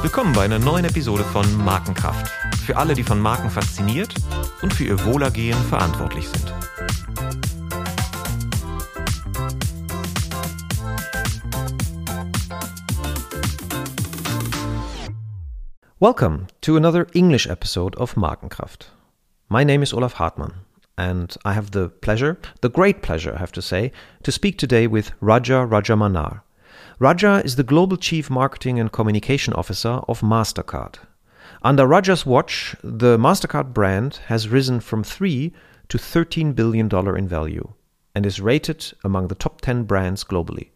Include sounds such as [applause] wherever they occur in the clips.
Willkommen bei einer neuen Episode von Markenkraft. Für alle, die von Marken fasziniert und für ihr Wohlergehen verantwortlich sind. Welcome to another English episode of Markenkraft. My name is Olaf Hartmann, and I have the pleasure, the great pleasure, I have to say, to speak today with Raja Rajamanar. Raja is the Global Chief Marketing and Communication Officer of MasterCard. Under Raja's watch, the MasterCard brand has risen from 3 to $13 billion in value and is rated among the top 10 brands globally.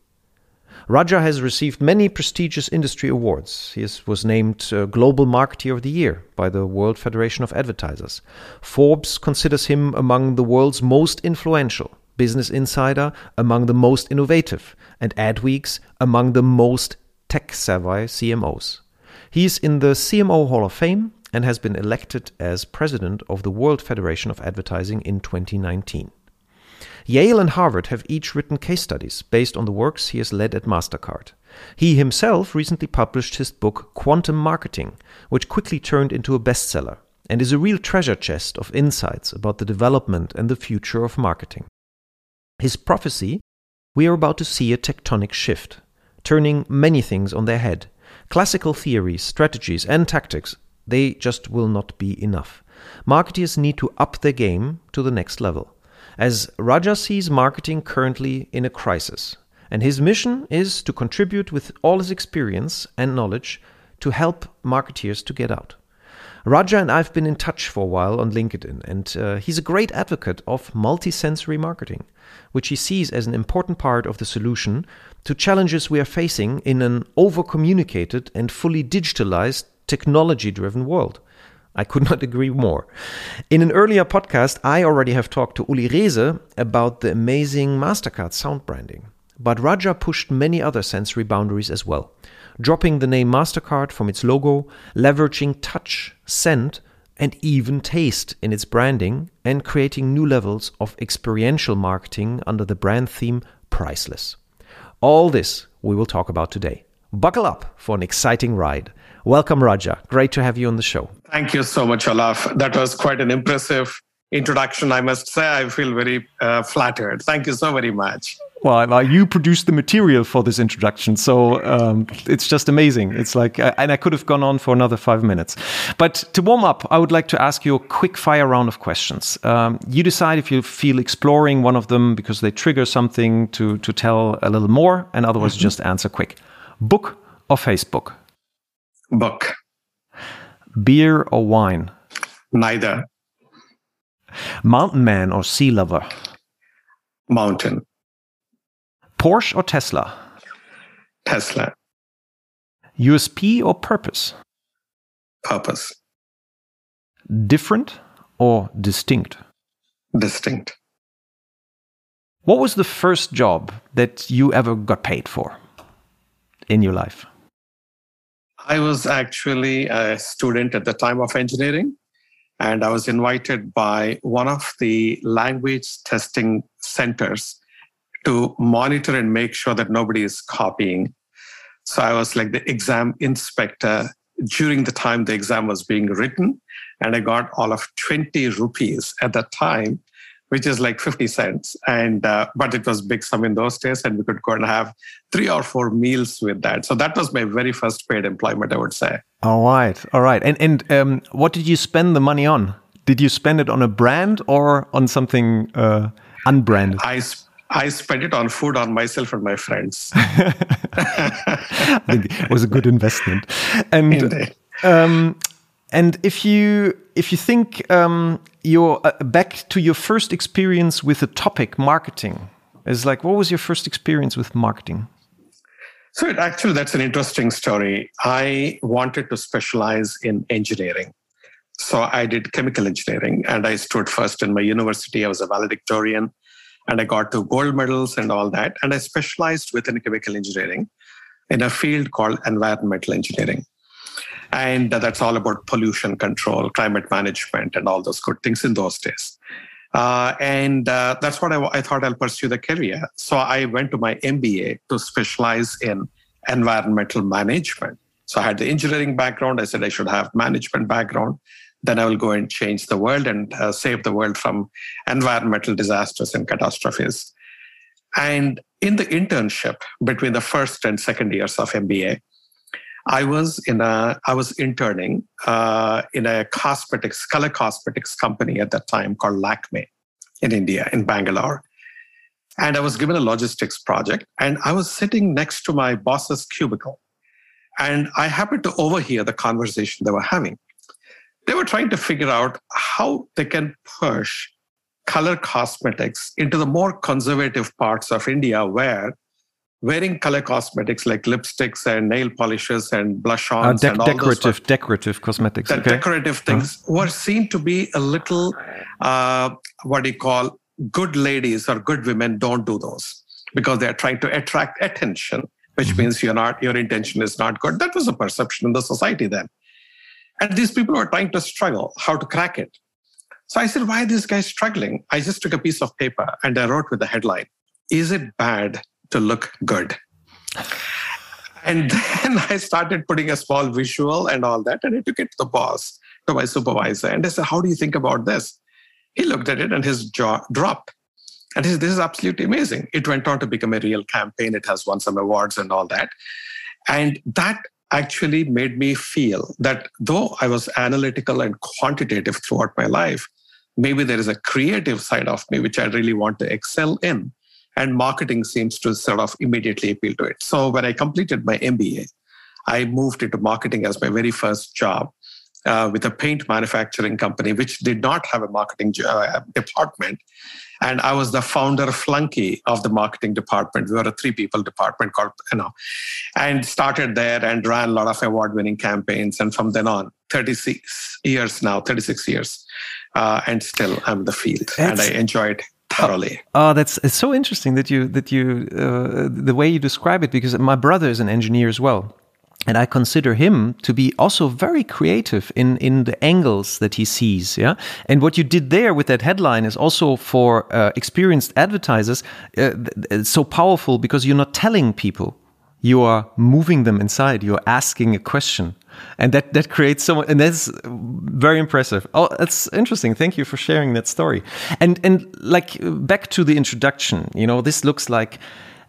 Raja has received many prestigious industry awards. He is, was named uh, Global Marketeer of the Year by the World Federation of Advertisers. Forbes considers him among the world's most influential, Business Insider among the most innovative, and Adweeks among the most tech savvy CMOs. He is in the CMO Hall of Fame and has been elected as president of the World Federation of Advertising in 2019. Yale and Harvard have each written case studies based on the works he has led at MasterCard. He himself recently published his book Quantum Marketing, which quickly turned into a bestseller and is a real treasure chest of insights about the development and the future of marketing. His prophecy we are about to see a tectonic shift, turning many things on their head. Classical theories, strategies, and tactics, they just will not be enough. Marketers need to up their game to the next level as Raja sees marketing currently in a crisis, and his mission is to contribute with all his experience and knowledge to help marketeers to get out. Raja and I've been in touch for a while on LinkedIn, and uh, he's a great advocate of multisensory marketing, which he sees as an important part of the solution to challenges we are facing in an over communicated and fully digitalized, technology driven world. I could [laughs] not agree more. In an earlier podcast, I already have talked to Uli Rehse about the amazing MasterCard sound branding. But Raja pushed many other sensory boundaries as well, dropping the name MasterCard from its logo, leveraging touch, scent, and even taste in its branding, and creating new levels of experiential marketing under the brand theme Priceless. All this we will talk about today. Buckle up for an exciting ride. Welcome, Raja. Great to have you on the show. Thank you so much, Olaf. That was quite an impressive introduction, I must say. I feel very uh, flattered. Thank you so very much. Well, you produced the material for this introduction, so um, it's just amazing. It's like, uh, and I could have gone on for another five minutes. But to warm up, I would like to ask you a quick fire round of questions. Um, you decide if you feel exploring one of them because they trigger something to to tell a little more, and otherwise mm -hmm. just answer quick. Book or Facebook? Book. Beer or wine? Neither. Mountain man or sea lover? Mountain. Porsche or Tesla? Tesla. USP or purpose? Purpose. Different or distinct? Distinct. What was the first job that you ever got paid for in your life? I was actually a student at the time of engineering, and I was invited by one of the language testing centers to monitor and make sure that nobody is copying. So I was like the exam inspector during the time the exam was being written, and I got all of 20 rupees at that time which is like 50 cents. And uh, but it was big sum in those days, and we could go and have three or four meals with that. So that was my very first paid employment, I would say. All right, all right. And and um, what did you spend the money on? Did you spend it on a brand or on something uh, unbranded? I. I spent it on food on myself and my friends. [laughs] I think it was a good investment. And um, and if you if you think um, you're uh, back to your first experience with the topic marketing, is like what was your first experience with marketing? So it, actually, that's an interesting story. I wanted to specialize in engineering. So I did chemical engineering and I stood first in my university. I was a valedictorian and I got two gold medals and all that. And I specialized within chemical engineering in a field called environmental engineering. And that's all about pollution control, climate management, and all those good things in those days. Uh, and uh, that's what I, I thought I'll pursue the career. So I went to my MBA to specialize in environmental management. So I had the engineering background. I said I should have management background. Then I will go and change the world and uh, save the world from environmental disasters and catastrophes. And in the internship between the first and second years of MBA, I was in a I was interning uh, in a cosmetics color cosmetics company at that time called Lakme in India in Bangalore, and I was given a logistics project, and I was sitting next to my boss's cubicle, and I happened to overhear the conversation they were having. They were trying to figure out how they can push color cosmetics into the more conservative parts of India where wearing color cosmetics like lipsticks and nail polishes and blush ons uh, de- and all decorative those, decorative cosmetics the okay. decorative uh-huh. things uh-huh. were seen to be a little uh, what do you call good ladies or good women don't do those because they're trying to attract attention which mm-hmm. means you're not your intention is not good that was a perception in the society then and these people were trying to struggle how to crack it so i said why are these guys struggling i just took a piece of paper and i wrote with the headline is it bad to look good. And then [laughs] I started putting a small visual and all that, and I took it to the boss, to my supervisor, and I said, How do you think about this? He looked at it and his jaw dropped. And he said, This is absolutely amazing. It went on to become a real campaign. It has won some awards and all that. And that actually made me feel that though I was analytical and quantitative throughout my life, maybe there is a creative side of me which I really want to excel in and marketing seems to sort of immediately appeal to it. So when I completed my MBA, I moved into marketing as my very first job. Uh, with a paint manufacturing company, which did not have a marketing uh, department. And I was the founder flunky of the marketing department. We were a three people department called, you know, and started there and ran a lot of award winning campaigns. And from then on, 36 years now, 36 years. Uh, and still I'm in the field That's, and I enjoy it thoroughly. Oh, that's it's so interesting that you that you uh, the way you describe it because my brother is an engineer as well. And I consider him to be also very creative in, in the angles that he sees. Yeah. And what you did there with that headline is also for uh, experienced advertisers uh, so powerful because you're not telling people. You are moving them inside. You're asking a question. And that that creates so and that's very impressive. Oh that's interesting. Thank you for sharing that story. And and like back to the introduction you know this looks like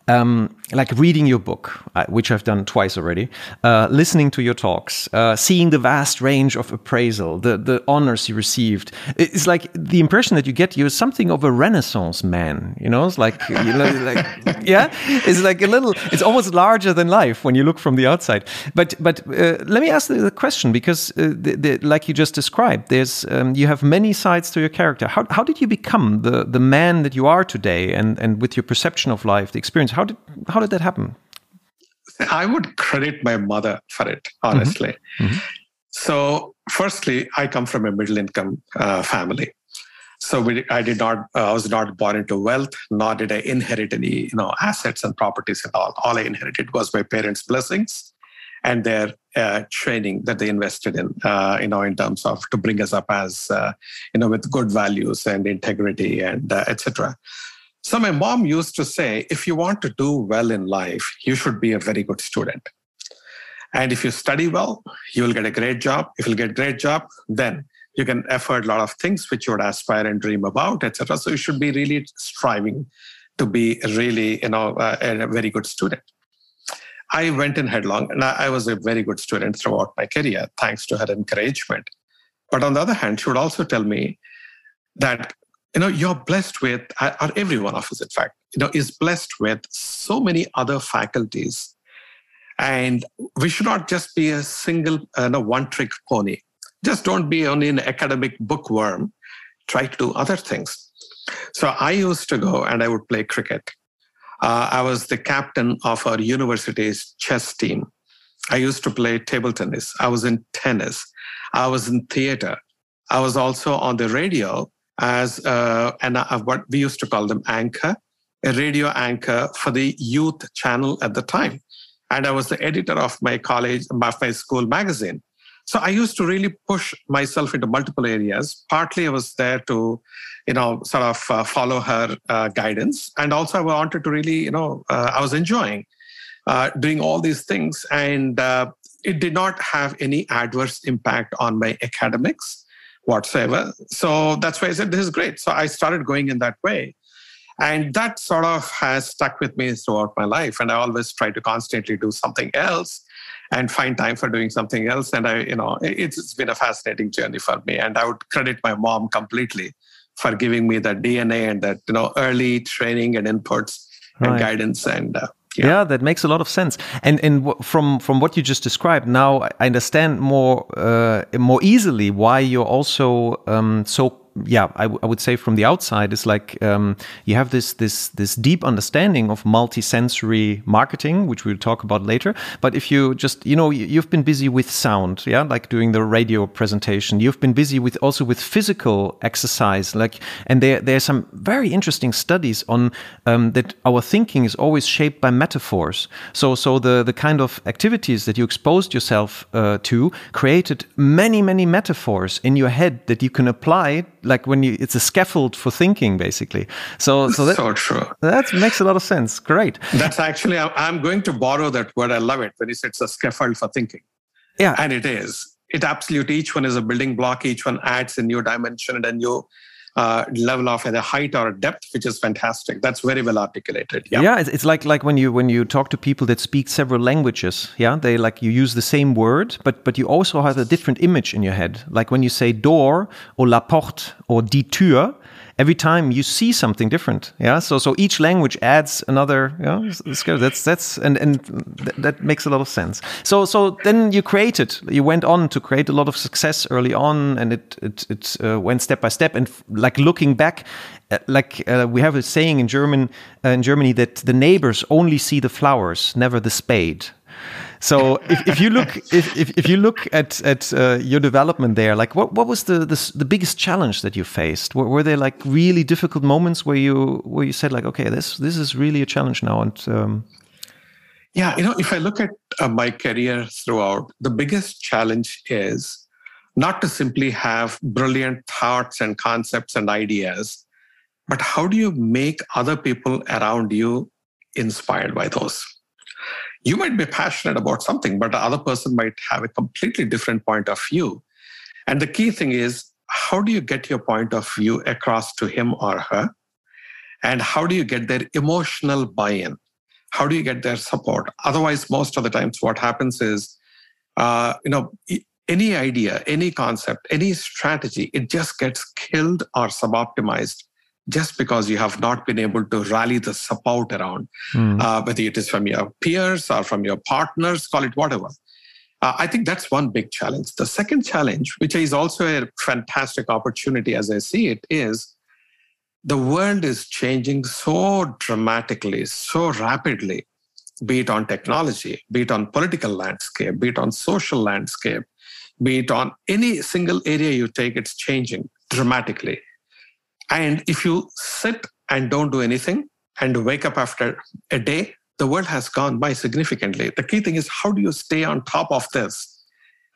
um, like reading your book, uh, which I've done twice already, uh, listening to your talks, uh, seeing the vast range of appraisal, the the honors you received. It's like the impression that you get you're something of a Renaissance man. You know, it's like, you know, like [laughs] yeah, it's like a little. It's almost larger than life when you look from the outside. But but uh, let me ask the question because uh, the, the, like you just described, there's um, you have many sides to your character. How how did you become the the man that you are today, and and with your perception of life, the experience? How did how did that happen? I would credit my mother for it, honestly. Mm-hmm. Mm-hmm. So, firstly, I come from a middle income uh, family. So we, I did not, uh, I was not born into wealth, nor did I inherit any, you know, assets and properties at all. All I inherited was my parents' blessings and their uh, training that they invested in, uh, you know, in terms of to bring us up as, uh, you know, with good values and integrity and uh, etc. So my mom used to say, if you want to do well in life, you should be a very good student. And if you study well, you will get a great job. If you get a great job, then you can afford a lot of things which you would aspire and dream about, etc. So you should be really striving to be really, you know, uh, a very good student. I went in headlong, and I was a very good student throughout my career, thanks to her encouragement. But on the other hand, she would also tell me that you know you're blessed with or every one of us in fact you know is blessed with so many other faculties. And we should not just be a single uh, no one trick pony. Just don't be only an academic bookworm. Try to do other things. So i used to go and i would play cricket. Uh, i was the captain of our university's chess team. I used to play table tennis. I was in tennis. I was in theater. I was also on the radio as uh, an, uh, what we used to call them anchor, a radio anchor for the youth channel at the time. And I was the editor of my college, of my school magazine. So I used to really push myself into multiple areas. Partly I was there to, you know, sort of uh, follow her uh, guidance. And also I wanted to really, you know, uh, I was enjoying uh, doing all these things. And uh, it did not have any adverse impact on my academics whatsoever. So that's why I said, this is great. So I started going in that way. And that sort of has stuck with me throughout my life. And I always try to constantly do something else and find time for doing something else. And I, you know, it's been a fascinating journey for me. And I would credit my mom completely for giving me that DNA and that, you know, early training and inputs right. and guidance. And uh, yeah. yeah. that makes a lot of sense. And and from from what you just described, now I understand more uh, more easily why you're also um, so yeah, I, would say from the outside is like um, you have this this this deep understanding of multi-sensory marketing, which we'll talk about later. But if you just you know you've been busy with sound, yeah, like doing the radio presentation. You've been busy with also with physical exercise, like and there there are some very interesting studies on um, that our thinking is always shaped by metaphors. So so the the kind of activities that you exposed yourself uh, to created many many metaphors in your head that you can apply like when you it's a scaffold for thinking basically. So so that so true. that makes a lot of sense. Great. That's actually i'm going to borrow that word. I love it when he says it's a scaffold for thinking. Yeah. And it is. It absolutely each one is a building block. Each one adds a new dimension and a new uh, level of either height or depth, which is fantastic. That's very well articulated. Yeah, yeah. It's, it's, like like when you when you talk to people that speak several languages. Yeah, they like you use the same word, but but you also have a different image in your head. Like when you say door or la porte or die Tür, every time you see something different. Yeah. So so each language adds another. Yeah. That's that's and and that makes a lot of sense. So so then you created. You went on to create a lot of success early on, and it it it uh, went step by step. And like looking back, uh, like uh, we have a saying in German uh, in Germany that the neighbors only see the flowers, never the spade. So if, if you look if, if, if, you look at at uh, your development there, like what what was the, the, the biggest challenge that you faced? Were, were, there like really difficult moments where you where you said like, okay, this this is really a challenge now? And um... yeah, you know, if I look at uh, my career throughout, the biggest challenge is not to simply have brilliant thoughts and concepts and ideas, but how do you make other people around you inspired by those? You might be passionate about something, but the other person might have a completely different point of view. And the key thing is, how do you get your point of view across to him or her? And how do you get their emotional buy in? How do you get their support? Otherwise, most of the times, what happens is, uh, you know, any idea, any concept, any strategy, it just gets killed or suboptimized just because you have not been able to rally the support around, mm. uh, whether it is from your peers or from your partners, call it whatever. Uh, I think that's one big challenge. The second challenge, which is also a fantastic opportunity as I see it, is the world is changing so dramatically, so rapidly, be it on technology, be it on political landscape, be it on social landscape, be it on any single area you take, it's changing dramatically. And if you sit and don't do anything and wake up after a day, the world has gone by significantly. The key thing is how do you stay on top of this?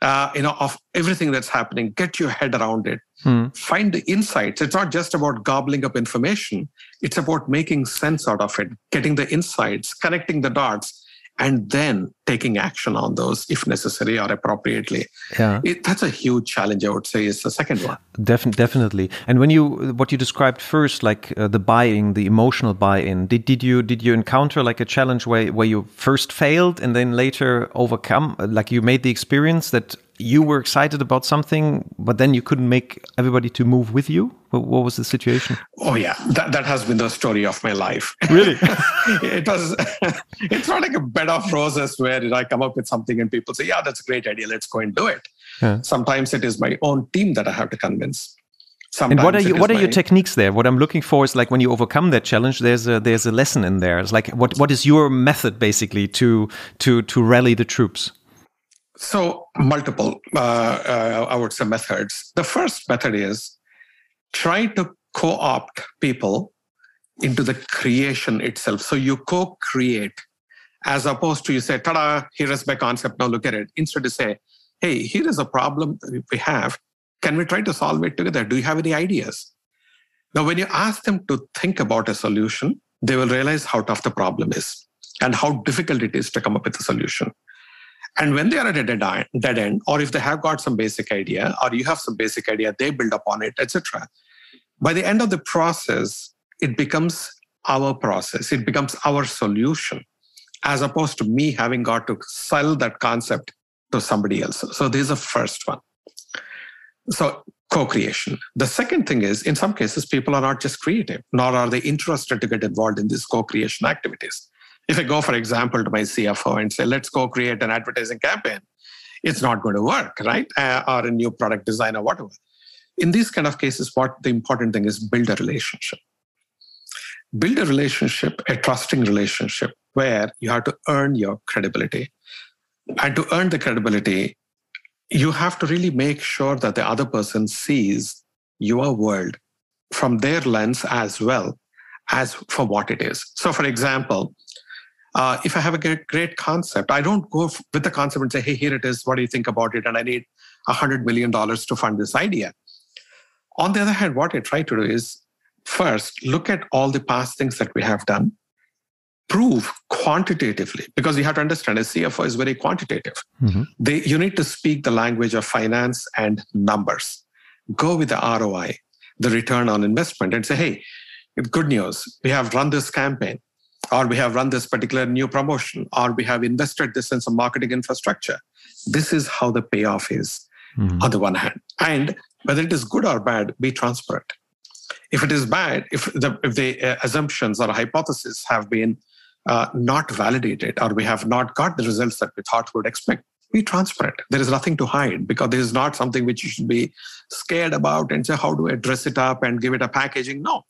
Uh, you know, of everything that's happening, get your head around it. Hmm. Find the insights. It's not just about gobbling up information. It's about making sense out of it, getting the insights, connecting the dots, and then taking action on those if necessary or appropriately. Yeah, it, that's a huge challenge. I would say is the second one. Definitely, definitely. And when you what you described first, like uh, the buying, the emotional buy-in, did did you did you encounter like a challenge where where you first failed and then later overcome? Like you made the experience that you were excited about something, but then you couldn't make everybody to move with you? What, what was the situation? Oh yeah, that, that has been the story of my life. Really? [laughs] it was. [laughs] it's not like a bed of roses where I come up with something and people say, "Yeah, that's a great idea. Let's go and do it." Yeah. Sometimes it is my own team that I have to convince. Sometimes and what are you, what are my... your techniques there? What I'm looking for is like when you overcome that challenge, there's a there's a lesson in there. It's like what what is your method basically to to to rally the troops? So, multiple, uh, uh, I would say, methods. The first method is try to co opt people into the creation itself. So, you co create as opposed to you say, ta da, here is my concept, now look at it. Instead, you say, hey, here is a problem we have. Can we try to solve it together? Do you have any ideas? Now, when you ask them to think about a solution, they will realize how tough the problem is and how difficult it is to come up with a solution. And when they are at a dead, dead end, or if they have got some basic idea, or you have some basic idea, they build upon it, etc. By the end of the process, it becomes our process. It becomes our solution, as opposed to me having got to sell that concept to somebody else. So this is the first one. So co-creation. The second thing is, in some cases, people are not just creative, nor are they interested to get involved in these co-creation activities. If I go, for example, to my CFO and say, let's go create an advertising campaign, it's not going to work, right? Uh, or a new product design or whatever. In these kind of cases, what the important thing is build a relationship. Build a relationship, a trusting relationship, where you have to earn your credibility. And to earn the credibility, you have to really make sure that the other person sees your world from their lens as well as for what it is. So, for example, uh, if I have a great, great concept, I don't go with the concept and say, hey, here it is. What do you think about it? And I need $100 million to fund this idea. On the other hand, what I try to do is first look at all the past things that we have done, prove quantitatively, because you have to understand a CFO is very quantitative. Mm-hmm. They, you need to speak the language of finance and numbers. Go with the ROI, the return on investment, and say, hey, good news. We have run this campaign or we have run this particular new promotion, or we have invested this in some marketing infrastructure. This is how the payoff is mm-hmm. on the one hand. And whether it is good or bad, be transparent. If it is bad, if the, if the uh, assumptions or hypotheses have been uh, not validated, or we have not got the results that we thought we would expect, be transparent. There is nothing to hide because this is not something which you should be scared about and say, how do I dress it up and give it a packaging? No,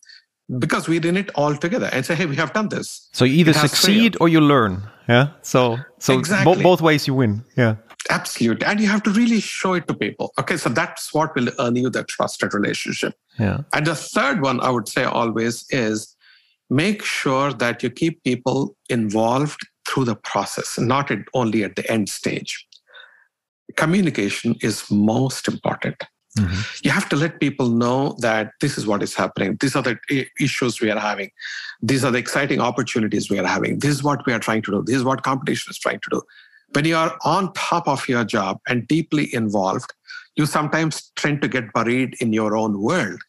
because we did it all together and say, hey, we have done this. So you either succeed failed. or you learn. Yeah. So so exactly. bo- both ways you win. Yeah. Absolutely. And you have to really show it to people. Okay. So that's what will earn you the trusted relationship. Yeah. And the third one I would say always is make sure that you keep people involved through the process, not only at the end stage. Communication is most important. Mm-hmm. You have to let people know that this is what is happening. These are the issues we are having. These are the exciting opportunities we are having. This is what we are trying to do. This is what competition is trying to do. When you are on top of your job and deeply involved, you sometimes tend to get buried in your own world.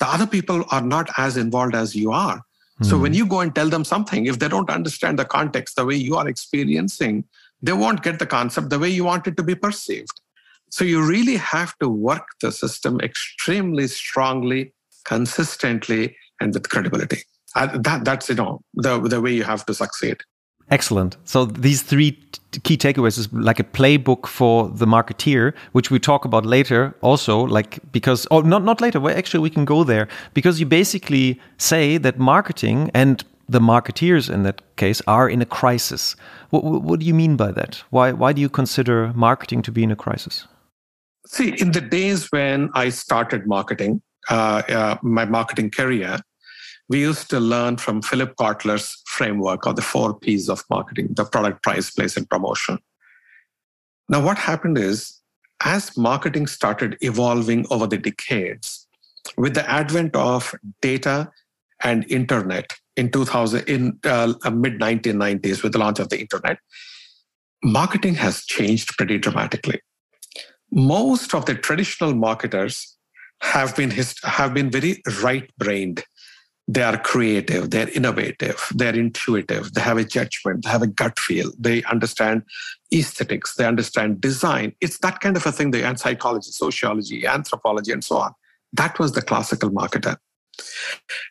The other people are not as involved as you are. Mm-hmm. So when you go and tell them something, if they don't understand the context the way you are experiencing, they won't get the concept the way you want it to be perceived. So you really have to work the system extremely strongly, consistently, and with credibility. Uh, that, that's you know the, the way you have to succeed. Excellent. So these three key takeaways is like a playbook for the marketeer, which we talk about later also, like because oh not not later, well actually we can go there because you basically say that marketing and the marketeers in that case are in a crisis. What, what do you mean by that? Why why do you consider marketing to be in a crisis? See, in the days when I started marketing, uh, uh, my marketing career, we used to learn from Philip Kotler's framework of the four P's of marketing the product, price, place, and promotion. Now, what happened is, as marketing started evolving over the decades, with the advent of data and internet in 2000, in uh, mid 1990s, with the launch of the internet, marketing has changed pretty dramatically most of the traditional marketers have been have been very right brained they are creative they're innovative they're intuitive they have a judgment they have a gut feel they understand aesthetics they understand design. It's that kind of a thing they and psychology sociology anthropology and so on. That was the classical marketer.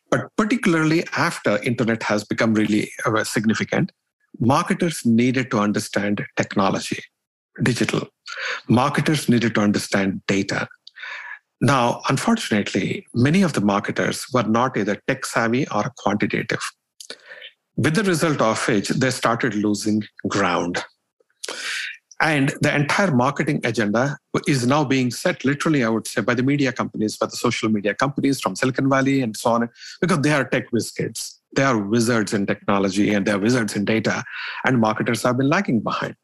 But particularly after internet has become really uh, significant marketers needed to understand technology digital. Marketers needed to understand data. Now, unfortunately, many of the marketers were not either tech savvy or quantitative. With the result of which, they started losing ground. And the entire marketing agenda is now being set, literally, I would say, by the media companies, by the social media companies from Silicon Valley and so on, because they are tech whiz kids. They are wizards in technology and they are wizards in data, and marketers have been lagging behind.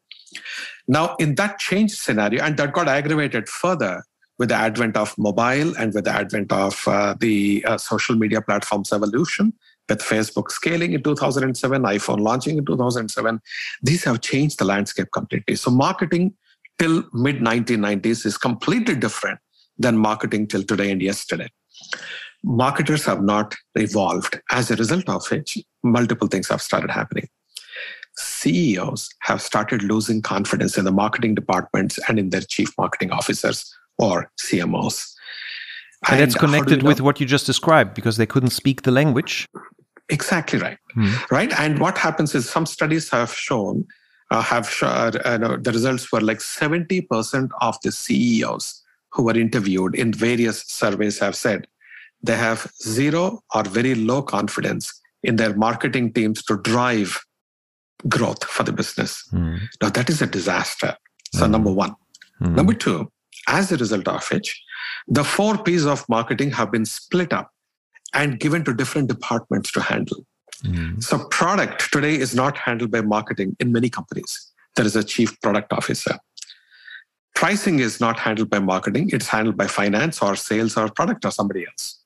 Now, in that change scenario, and that got aggravated further with the advent of mobile and with the advent of uh, the uh, social media platforms evolution, with Facebook scaling in 2007, iPhone launching in 2007, these have changed the landscape completely. So, marketing till mid 1990s is completely different than marketing till today and yesterday. Marketers have not evolved, as a result of which, multiple things have started happening. CEOs have started losing confidence in the marketing departments and in their chief marketing officers or CMOs. And, and it's connected with what you just described because they couldn't speak the language. Exactly right. Hmm. Right. And what happens is some studies have shown, uh, have shown, uh, the results were like 70% of the CEOs who were interviewed in various surveys have said they have zero or very low confidence in their marketing teams to drive growth for the business. Mm. Now, that is a disaster. So, mm. number one. Mm. Number two, as a result of which, the four P's of marketing have been split up and given to different departments to handle. Mm. So, product today is not handled by marketing in many companies. There is a chief product officer. Pricing is not handled by marketing, it's handled by finance or sales or product or somebody else.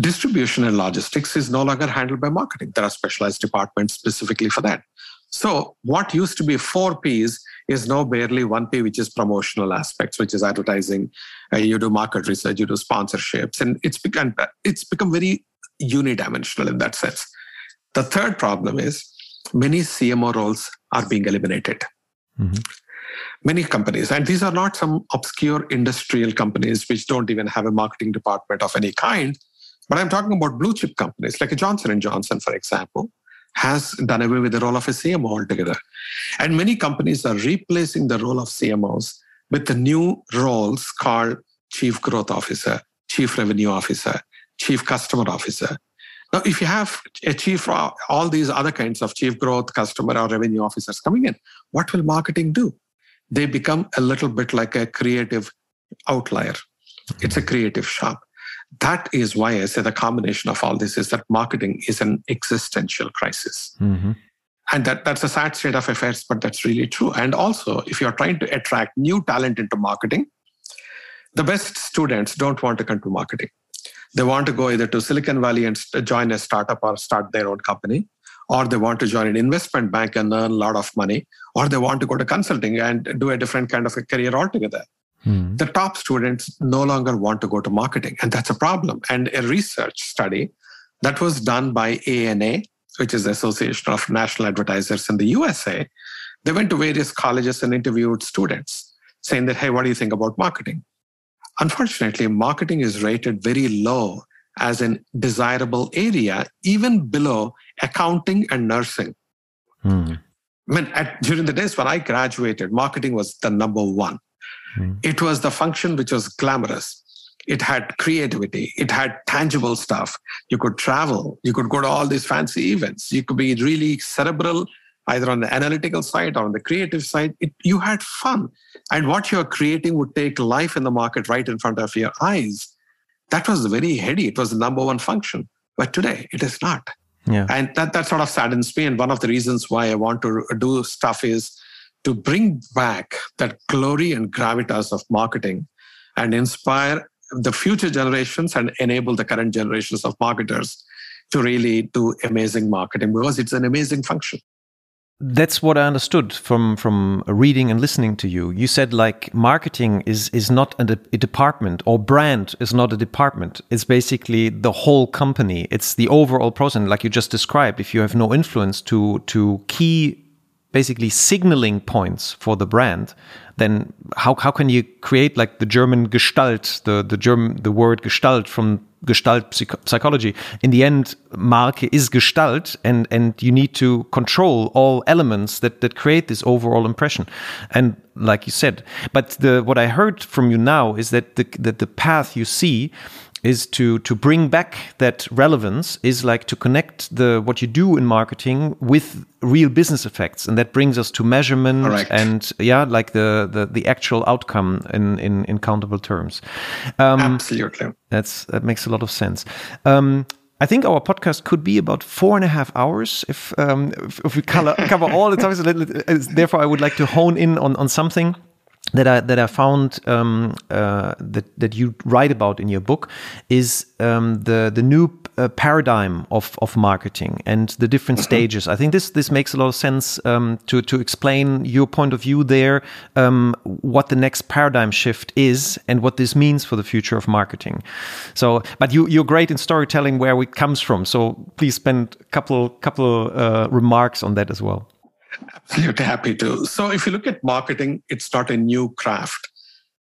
Distribution and logistics is no longer handled by marketing. There are specialized departments specifically for that. So, what used to be four P's is now barely one P, which is promotional aspects, which is advertising. Uh, you do market research, you do sponsorships, and it's become it's become very unidimensional in that sense. The third problem is many CMO roles are being eliminated. Mm-hmm. Many companies, and these are not some obscure industrial companies which don't even have a marketing department of any kind, but I'm talking about blue chip companies like Johnson and Johnson, for example, has done away with the role of a CMO altogether. And many companies are replacing the role of CMOs with the new roles called Chief Growth Officer, Chief Revenue Officer, Chief Customer Officer. Now, if you have a chief, all these other kinds of chief growth, customer, or revenue officers coming in, what will marketing do? They become a little bit like a creative outlier. It's a creative shop that is why I say the combination of all this is that marketing is an existential crisis. Mm-hmm. And that, that's a sad state of affairs, but that's really true. And also, if you're trying to attract new talent into marketing, the best students don't want to come to marketing. They want to go either to Silicon Valley and join a startup or start their own company, or they want to join an investment bank and earn a lot of money, or they want to go to consulting and do a different kind of a career altogether. Hmm. The top students no longer want to go to marketing, and that's a problem. And a research study that was done by ANA, which is the Association of National Advertisers in the USA, they went to various colleges and interviewed students saying that, hey, what do you think about marketing? Unfortunately, marketing is rated very low as a desirable area, even below accounting and nursing. Hmm. I mean, at, during the days when I graduated, marketing was the number one. Mm. It was the function which was glamorous. It had creativity. It had tangible stuff. You could travel. You could go to all these fancy events. You could be really cerebral, either on the analytical side or on the creative side. It, you had fun. And what you're creating would take life in the market right in front of your eyes. That was very heady. It was the number one function. But today, it is not. Yeah. And that, that sort of saddens me. And one of the reasons why I want to do stuff is to bring back that glory and gravitas of marketing and inspire the future generations and enable the current generations of marketers to really do amazing marketing because it's an amazing function that's what I understood from from reading and listening to you. You said like marketing is is not a, a, department or brand is not a department. It's basically the whole company. It's the overall process. Like you just described, if you have no influence to to key basically signaling points for the brand, then how, how can you create like the German Gestalt, the, the German, the word Gestalt from Gestalt psychology. In the end, Marke is Gestalt and, and you need to control all elements that, that create this overall impression. And like you said, but the, what I heard from you now is that the, that the path you see is to to bring back that relevance is like to connect the what you do in marketing with real business effects. And that brings us to measurement Correct. and yeah like the, the the actual outcome in in, in countable terms. Um, absolutely. that's that makes a lot of sense. Um, I think our podcast could be about four and a half hours if um, if, if, we color, cover all the topics. [laughs] Therefore, I would like to hone in on on something that I that I found um, uh, that that you write about in your book is um, the the new uh, paradigm of of marketing and the different mm-hmm. stages. I think this this makes a lot of sense um, to to explain your point of view there, um, what the next paradigm shift is, and what this means for the future of marketing. So, but you you're great in storytelling where it comes from. So please spend a couple couple uh, remarks on that as well. [laughs] Absolutely happy to. So, if you look at marketing, it's not a new craft.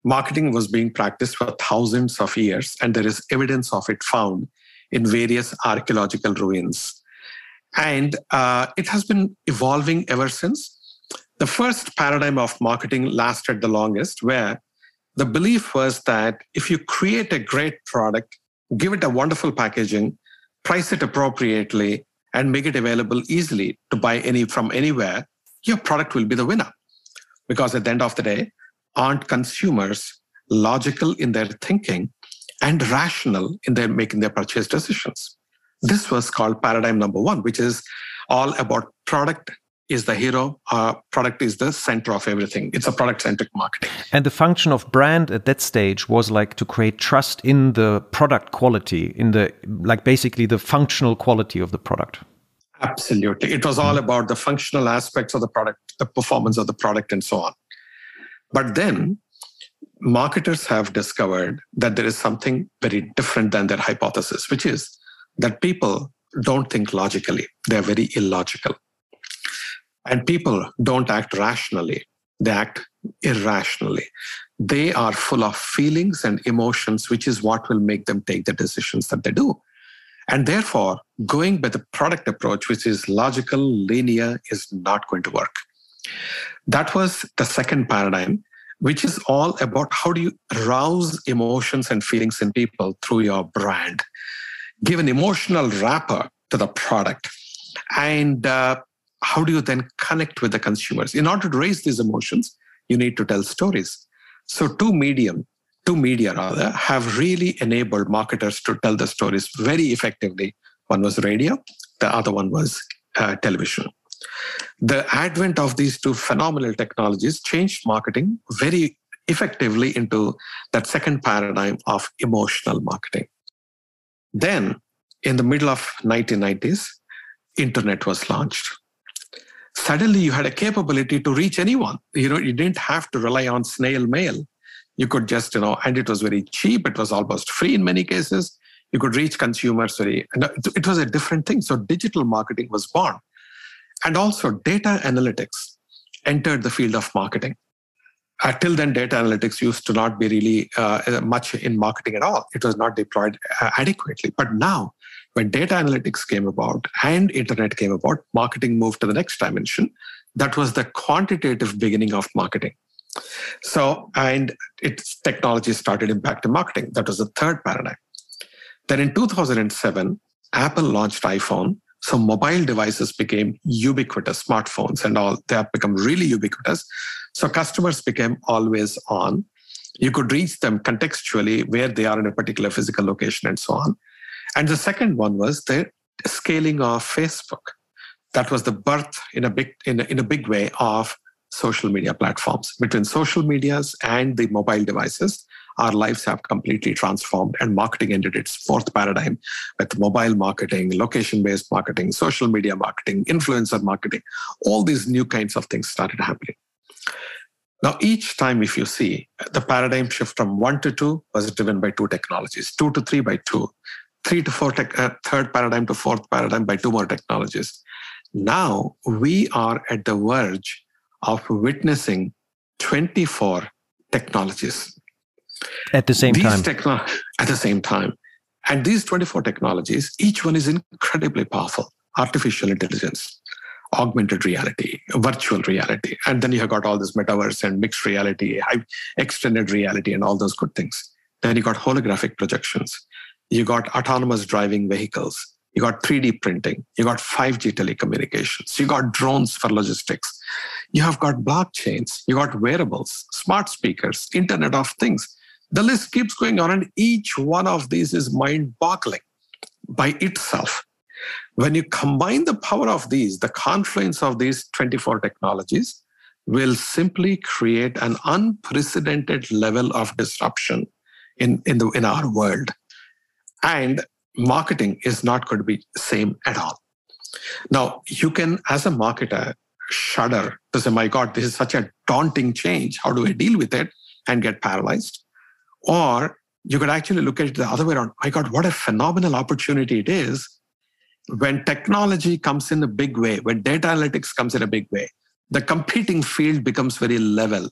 Marketing was being practiced for thousands of years, and there is evidence of it found in various archaeological ruins. And uh, it has been evolving ever since. The first paradigm of marketing lasted the longest, where the belief was that if you create a great product, give it a wonderful packaging, price it appropriately, and make it available easily to buy any from anywhere, your product will be the winner. Because at the end of the day, aren't consumers logical in their thinking and rational in their making their purchase decisions? This was called paradigm number one, which is all about product is the hero. Uh, product is the center of everything. It's a product centric marketing. And the function of brand at that stage was like to create trust in the product quality, in the like basically the functional quality of the product. Absolutely. It was all about the functional aspects of the product, the performance of the product, and so on. But then marketers have discovered that there is something very different than their hypothesis, which is that people don't think logically, they're very illogical. And people don't act rationally, they act irrationally. They are full of feelings and emotions, which is what will make them take the decisions that they do. And therefore, going by the product approach, which is logical, linear, is not going to work. That was the second paradigm, which is all about how do you rouse emotions and feelings in people through your brand, give an emotional wrapper to the product, and uh, how do you then connect with the consumers? In order to raise these emotions, you need to tell stories. So, two medium, two media rather, have really enabled marketers to tell the stories very effectively. One was radio, the other one was uh, television. The advent of these two phenomenal technologies changed marketing very effectively into that second paradigm of emotional marketing. Then, in the middle of 1990s, internet was launched suddenly you had a capability to reach anyone. You know you didn't have to rely on snail mail. You could just you know and it was very cheap. It was almost free in many cases. You could reach consumers very it was a different thing. So digital marketing was born. And also data analytics entered the field of marketing. Uh, till then data analytics used to not be really uh, much in marketing at all. It was not deployed uh, adequately. But now when data analytics came about and internet came about marketing moved to the next dimension that was the quantitative beginning of marketing so, and its technology started impacting marketing. That was the third paradigm. Then in 2007, Apple launched iPhone. So mobile devices became ubiquitous, smartphones and all, they have become really ubiquitous. So customers became always on. You could reach them contextually where they are in a particular physical location and so on. And the second one was the scaling of Facebook. That was the birth in a big in a, in a big way of social media platforms. Between social medias and the mobile devices, our lives have completely transformed and marketing entered its fourth paradigm with mobile marketing, location based marketing, social media marketing, influencer marketing. All these new kinds of things started happening. Now, each time, if you see, the paradigm shift from one to two was driven by two technologies, two to three by two, three to four, tech, uh, third paradigm to fourth paradigm by two more technologies. Now we are at the verge of witnessing 24 technologies at the same these time. Techno- at the same time. And these 24 technologies, each one is incredibly powerful. Artificial intelligence, augmented reality, virtual reality. And then you have got all this metaverse and mixed reality, extended reality, and all those good things. Then you got holographic projections. You got autonomous driving vehicles. You got 3D printing. You got 5G telecommunications. You got drones for logistics. You have got blockchains. You got wearables, smart speakers, Internet of Things. The list keeps going on, and each one of these is mind boggling. by itself. When you combine the power of these, the confluence of these 24 technologies will simply create an unprecedented level of disruption in, in, the, in our world. And marketing is not going to be same at all. Now, you can, as a marketer, shudder to say, my God, this is such a daunting change. How do I deal with it and get paralyzed? Or you could actually look at it the other way around. My God, what a phenomenal opportunity it is when technology comes in a big way, when data analytics comes in a big way. The competing field becomes very level,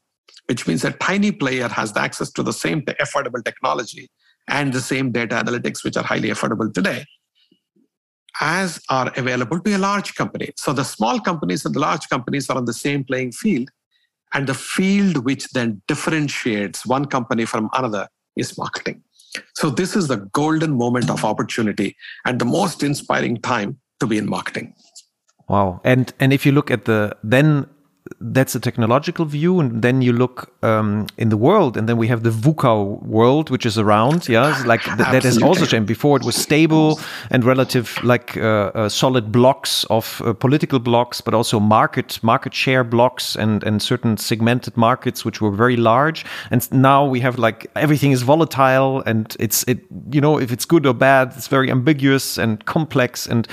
which means a tiny player has the access to the same affordable technology and the same data analytics, which are highly affordable today as are available to a large company. So the small companies and the large companies are on the same playing field. And the field which then differentiates one company from another is marketing. So this is the golden moment of opportunity and the most inspiring time to be in marketing. Wow. And and if you look at the then that's a technological view, and then you look um, in the world, and then we have the VUCA world, which is around. Yeah, it's like th that has also changed. Before it was stable and relative, like uh, uh, solid blocks of uh, political blocks, but also market market share blocks and and certain segmented markets, which were very large. And now we have like everything is volatile, and it's it you know if it's good or bad, it's very ambiguous and complex. And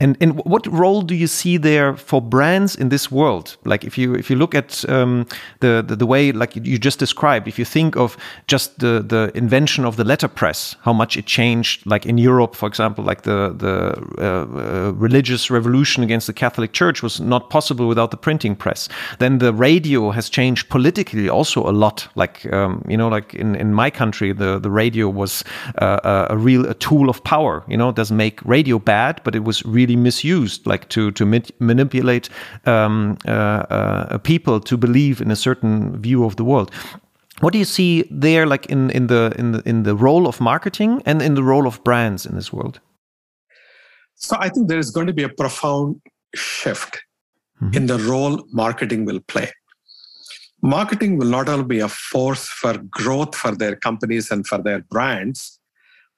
and and what role do you see there for brands in this world? Like if you you if you look at um, the, the, the way like you just described, if you think of just the the invention of the letterpress, how much it changed, like in Europe, for example, like the the uh, uh, religious revolution against the Catholic Church was not possible without the printing press. Then the radio has changed politically also a lot. Like um, you know, like in in my country, the the radio was uh, a real a tool of power. You know, it doesn't make radio bad, but it was really misused, like to to manipulate um, uh, uh people to believe in a certain view of the world. What do you see there, like in, in the in the in the role of marketing and in the role of brands in this world? So I think there is going to be a profound shift mm -hmm. in the role marketing will play. Marketing will not only be a force for growth for their companies and for their brands,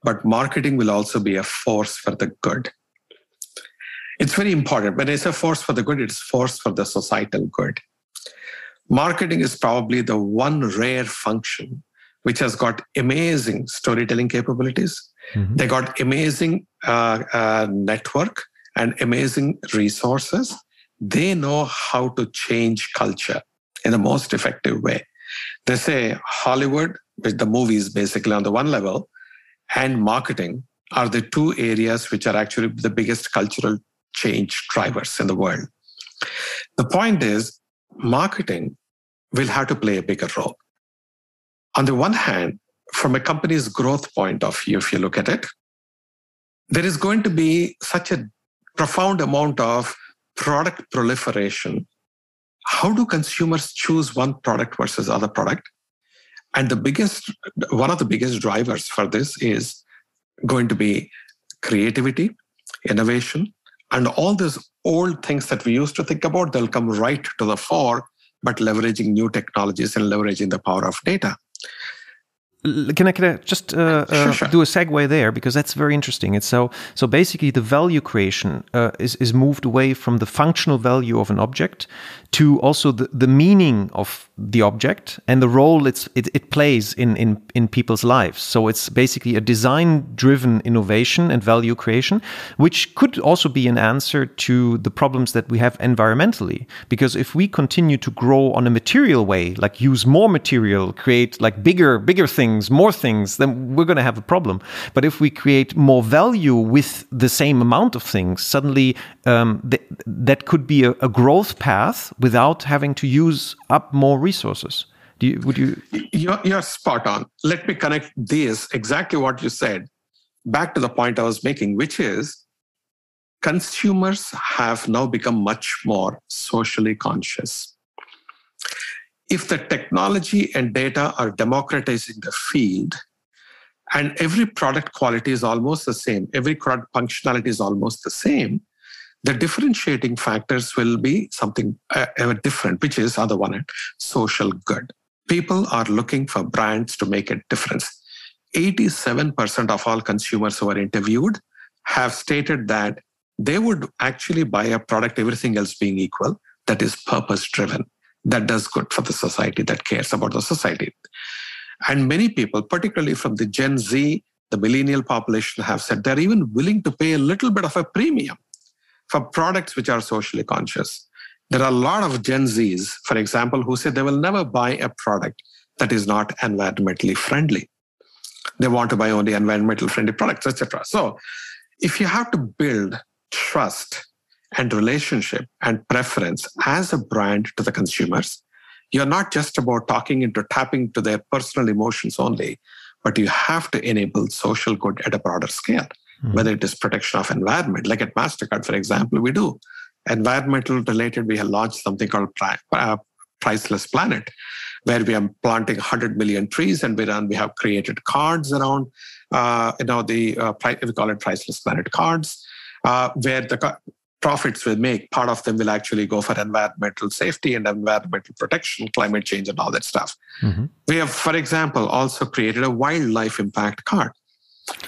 but marketing will also be a force for the good. It's very important. When I say force for the good, it's force for the societal good. Marketing is probably the one rare function which has got amazing storytelling capabilities. Mm-hmm. They got amazing uh, uh, network and amazing resources. They know how to change culture in the most effective way. They say Hollywood, with the movies basically on the one level, and marketing are the two areas which are actually the biggest cultural change drivers in the world. The point is, marketing will have to play a bigger role. On the one hand, from a company's growth point of view, if you look at it, there is going to be such a profound amount of product proliferation. How do consumers choose one product versus other product? And the biggest, one of the biggest drivers for this is going to be creativity, innovation, and all these old things that we used to think about, they'll come right to the fore, but leveraging new technologies and leveraging the power of data. Can I, can I just uh, uh, sure, sure. do a segue there because that's very interesting. It's so so basically the value creation uh, is is moved away from the functional value of an object to also the, the meaning of the object and the role it, it plays in, in, in people's lives. So it's basically a design driven innovation and value creation, which could also be an answer to the problems that we have environmentally. Because if we continue to grow on a material way, like use more material, create like bigger, bigger things, more things, then we're going to have a problem. But if we create more value with the same amount of things, suddenly um, th that could be a, a growth path without having to use up more resources. Do you, would you? You're, you're spot on. Let me connect this exactly what you said back to the point I was making, which is consumers have now become much more socially conscious. If the technology and data are democratizing the field, and every product quality is almost the same, every product functionality is almost the same, the differentiating factors will be something uh, different, which is, on the one hand, social good. People are looking for brands to make a difference. 87% of all consumers who are interviewed have stated that they would actually buy a product, everything else being equal, that is purpose driven, that does good for the society, that cares about the society. And many people, particularly from the Gen Z, the millennial population, have said they're even willing to pay a little bit of a premium for products which are socially conscious. There are a lot of Gen Zs, for example, who say they will never buy a product that is not environmentally friendly. They want to buy only environmental friendly products, etc. So, if you have to build trust and relationship and preference as a brand to the consumers, you're not just about talking into tapping to their personal emotions only, but you have to enable social good at a broader scale, mm-hmm. whether it is protection of environment, like at MasterCard, for example, we do. Environmental related, we have launched something called uh, Priceless Planet, where we are planting 100 million trees and we run, we have created cards around, uh, you know, the, uh, we call it Priceless Planet cards, uh, where the profits we make, part of them will actually go for environmental safety and environmental protection, climate change, and all that stuff. Mm-hmm. We have, for example, also created a wildlife impact card.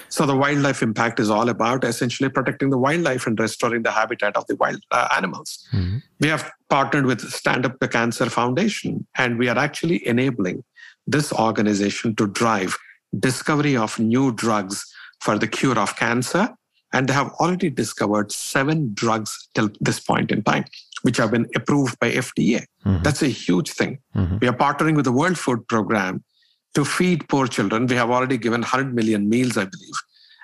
So the wildlife impact is all about essentially protecting the wildlife and restoring the habitat of the wild uh, animals. Mm-hmm. We have partnered with Stand Up to Cancer Foundation, and we are actually enabling this organization to drive discovery of new drugs for the cure of cancer and they have already discovered seven drugs till this point in time, which have been approved by FDA. Mm-hmm. That's a huge thing. Mm-hmm. We are partnering with the World Food Program to feed poor children. We have already given 100 million meals, I believe.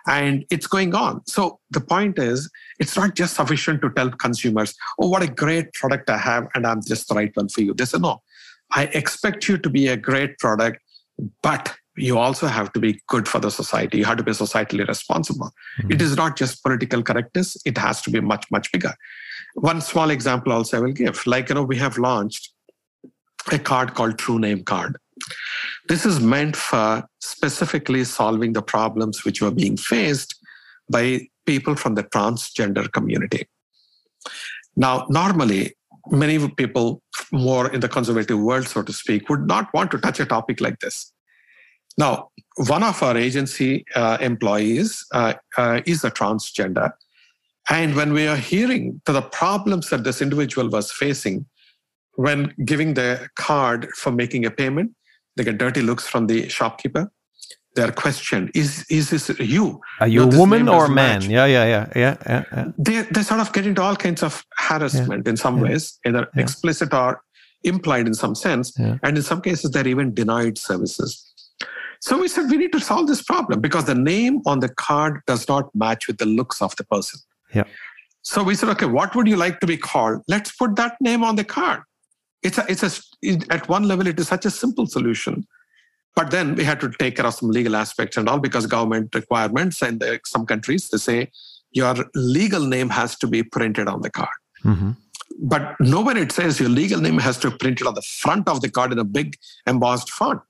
And it's going on. So the point is, it's not just sufficient to tell consumers, oh, what a great product I have, and I'm just the right one for you. They say, no, I expect you to be a great product, but you also have to be good for the society. You have to be societally responsible. Mm-hmm. It is not just political correctness, it has to be much, much bigger. One small example also I will give. Like, you know, we have launched a card called True Name Card. This is meant for specifically solving the problems which were being faced by people from the transgender community. Now, normally, many people more in the conservative world, so to speak, would not want to touch a topic like this. Now, one of our agency uh, employees uh, uh, is a transgender. And when we are hearing the problems that this individual was facing when giving the card for making a payment, they get dirty looks from the shopkeeper. They're questioned: Is is this you? Are you no, a woman or a man? Yeah, yeah, yeah, yeah, yeah, yeah. They they sort of get into all kinds of harassment yeah. in some yeah. ways, either explicit or implied in some sense, and in some cases they're even denied services. So we said we need to solve this problem because the name on the card does not match with the looks of the person. Yeah. So we said, okay, what would you like to be called? Let's put that name on the card. It's a, it's a, it, at one level, it is such a simple solution. But then we had to take care of some legal aspects and all because government requirements and some countries, they say your legal name has to be printed on the card. Mm-hmm. But nowhere it says your legal name has to be printed on the front of the card in a big embossed font.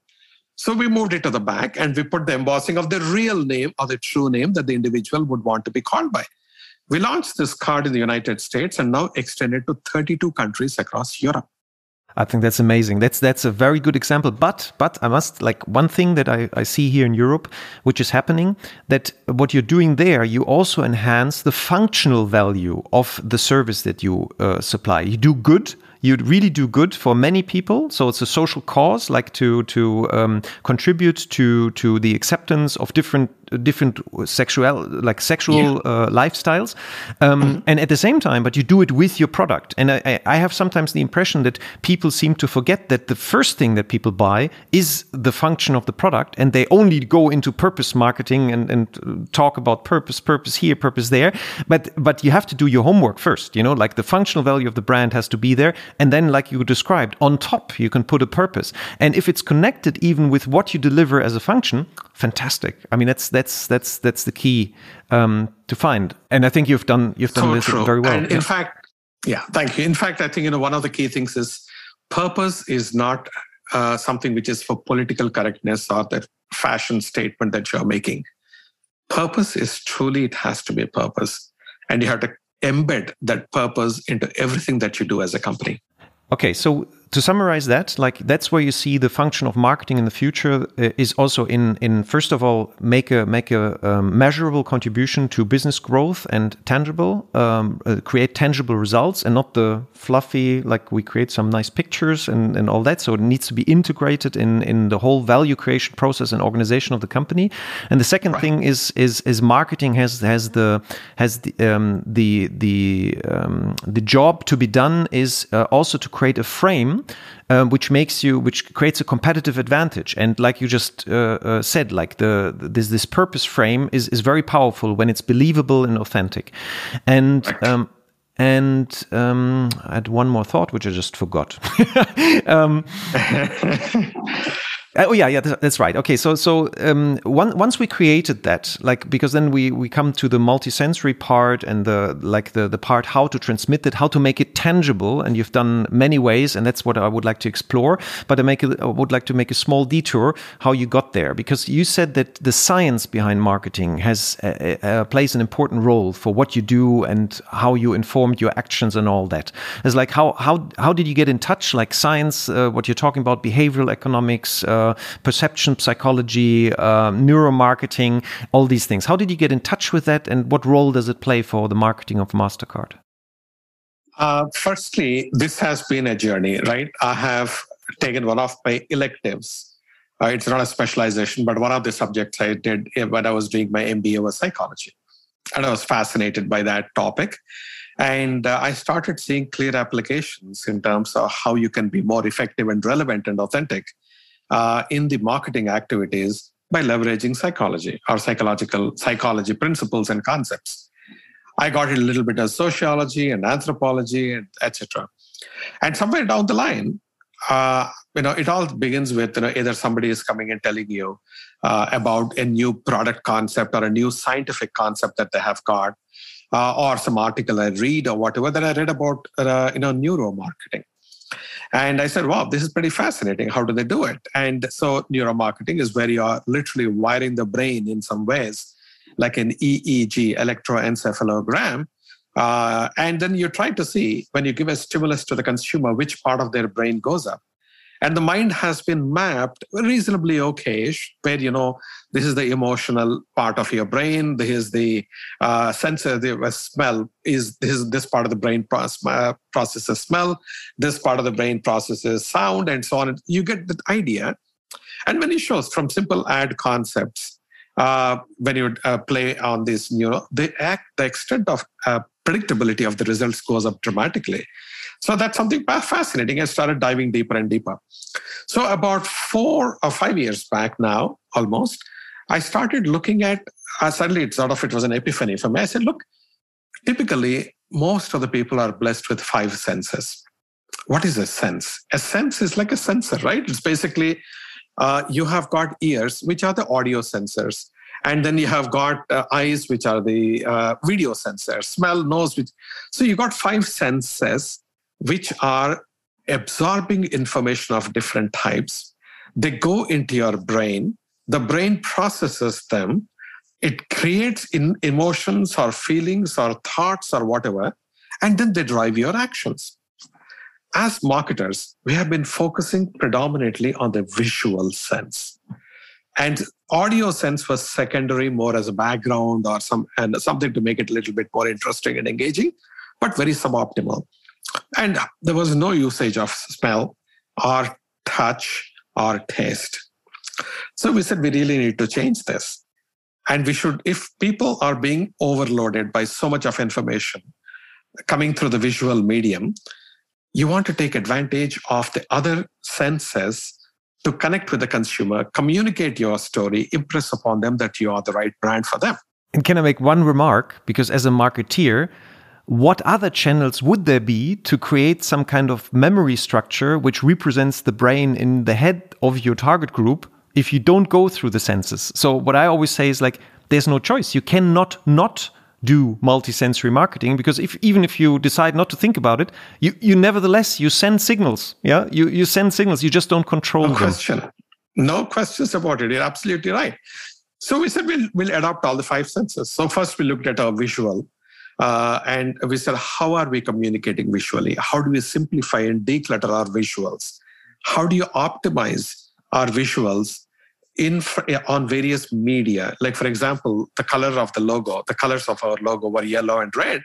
So we moved it to the back and we put the embossing of the real name or the true name that the individual would want to be called by. We launched this card in the United States and now extended to 32 countries across Europe. I think that's amazing. That's that's a very good example. But but I must like one thing that I, I see here in Europe, which is happening, that what you're doing there, you also enhance the functional value of the service that you uh, supply. You do good you really do good for many people. So it's a social cause, like to to um, contribute to to the acceptance of different different sexual like sexual yeah. uh, lifestyles. Um, mm-hmm. and at the same time but you do it with your product. And I, I, have sometimes the impression that people seem to forget that the first thing that people buy is the function of the product and they only go into purpose marketing and, and talk about purpose purpose here purpose there. But but you have to do your homework first you know like the functional value of the brand has to be there. And then like you described on top you can put a purpose. And if it's connected even with what you deliver as a function fantastic. I mean that's that's that's that's that's the key um, to find. And i think you've done you've done so this true. very well. And in fact yeah thank you. In fact i think you know one of the key things is purpose is not uh, something which is for political correctness or the fashion statement that you're making. Purpose is truly it has to be a purpose. And you have to embed that purpose into everything that you do as a company. Okay, so to summarize that, like that's where you see the function of marketing in the future uh, is also in in first of all make a make a um, measurable contribution to business growth and tangible um, uh, create tangible results and not the fluffy like we create some nice pictures and and all that. So it needs to be integrated in in the whole value creation process and organization of the company. And the second right. thing is is is marketing has has the has the um, the the um, the job to be done is uh, also to create a frame um, which makes you which creates a competitive advantage. And like you just uh, uh, said like the this this purpose frame is is very powerful when it's believable and authentic. And um, and um, I had one more thought, which I just forgot. [laughs] um, [laughs] oh yeah, yeah, that's right. Okay, so so um, one, once we created that, like because then we we come to the multisensory part and the like the the part how to transmit it, how to make it tangible, and you've done many ways, and that's what I would like to explore. But I make a, I would like to make a small detour how you got there because you said that the science behind marketing has uh, uh, plays an important role for what you do and how you informed your actions and all that. It's like how how how did you get in touch? Like science, uh, what you're talking about, behavioral economics uh, uh, perception psychology, uh, neuromarketing, all these things. How did you get in touch with that, and what role does it play for the marketing of Mastercard? Uh, firstly, this has been a journey, right? I have taken one of my electives. Uh, it's not a specialization, but one of the subjects I did when I was doing my MBA was psychology. And I was fascinated by that topic. And uh, I started seeing clear applications in terms of how you can be more effective and relevant and authentic uh, in the marketing activities by leveraging psychology or psychological psychology principles and concepts. I got a little bit of sociology and anthropology and etc. And somewhere down the line, uh, you know, it all begins with you know either somebody is coming and telling you uh, about a new product concept or a new scientific concept that they have got, uh, or some article I read or whatever that I read about uh, you know neuromarketing. And I said, wow, this is pretty fascinating. How do they do it? And so neuromarketing is where you are literally wiring the brain in some ways, like an EEG, electroencephalogram. Uh, and then you try to see when you give a stimulus to the consumer, which part of their brain goes up and the mind has been mapped reasonably okayish where you know this is the emotional part of your brain this is the uh, sensor the smell is this is this part of the brain uh, processes smell this part of the brain processes sound and so on. You get the idea. And when it shows from simple ad concepts uh, when you uh, play on this know the act the extent of uh, predictability of the results goes up dramatically so that's something fascinating. I started diving deeper and deeper. So about four or five years back now, almost, I started looking at. Uh, suddenly, it sort of it was an epiphany for me. I said, look, typically most of the people are blessed with five senses. What is a sense? A sense is like a sensor, right? It's basically uh, you have got ears, which are the audio sensors and then you have got uh, eyes which are the uh, video sensors smell nose which so you got five senses which are absorbing information of different types. They go into your brain, the brain processes them, it creates in emotions or feelings or thoughts or whatever, and then they drive your actions. As marketers, we have been focusing predominantly on the visual sense. And audio sense was secondary, more as a background or some and something to make it a little bit more interesting and engaging, but very suboptimal. And there was no usage of smell or touch or taste. So we said we really need to change this. And we should, if people are being overloaded by so much of information coming through the visual medium, you want to take advantage of the other senses to connect with the consumer, communicate your story, impress upon them that you are the right brand for them. And can I make one remark? Because as a marketeer, what other channels would there be to create some kind of memory structure which represents the brain in the head of your target group if you don't go through the senses? So, what I always say is like, there's no choice. You cannot not do multisensory marketing because if even if you decide not to think about it, you, you nevertheless you send signals. Yeah, you you send signals. You just don't control no them. Question. No questions about it. You're absolutely right. So we said we'll we'll adopt all the five senses. So first we looked at our visual Uh, and we said, how are we communicating visually? How do we simplify and declutter our visuals? How do you optimize our visuals in on various media? Like, for example, the color of the logo, the colors of our logo were yellow and red.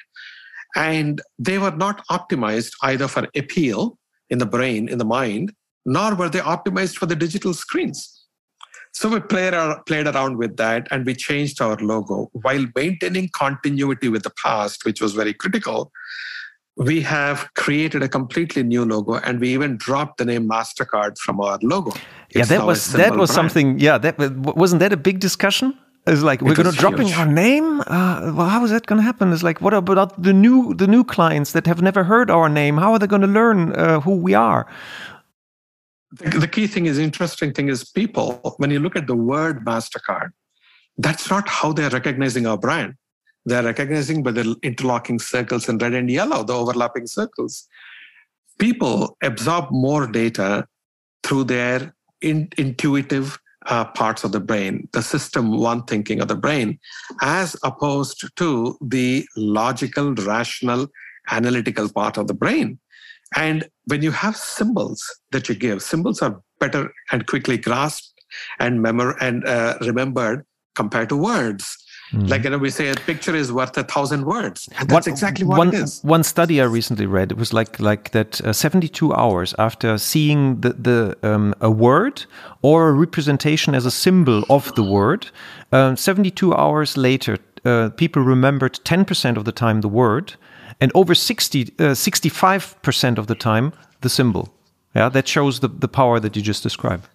And they were not optimized either for appeal in the brain, in the mind, nor were they optimized for the digital screens. So we played, played around with that and we changed our logo while maintaining continuity with the past, which was very critical. We have created a completely new logo and we even dropped the name MasterCard from our logo. It's yeah, that was that was brand. something. Yeah, that wasn't that a big discussion? It's like we're going to dropping our name. Uh, well, how is that going to happen? It's like what about the new the new clients that have never heard our name? How are they going to learn uh, who we are? The, the key thing is interesting thing is people when you look at the word mastercard that's not how they're recognizing our brand they're recognizing by the interlocking circles in red and yellow the overlapping circles people absorb more data through their in, intuitive uh, parts of the brain, the system one thinking of the brain, as opposed to the logical, rational, analytical part of the brain. And when you have symbols that you give, symbols are better and quickly grasped and memor- and uh, remembered compared to words. Mm. Like you know, we say a picture is worth a thousand words. And that's exactly what one, it is. One study I recently read it was like like that. Uh, Seventy-two hours after seeing the the um, a word or a representation as a symbol of the word, uh, seventy-two hours later, uh, people remembered ten percent of the time the word, and over 60, 65% uh, of the time, the symbol. Yeah, that shows the, the power that you just described.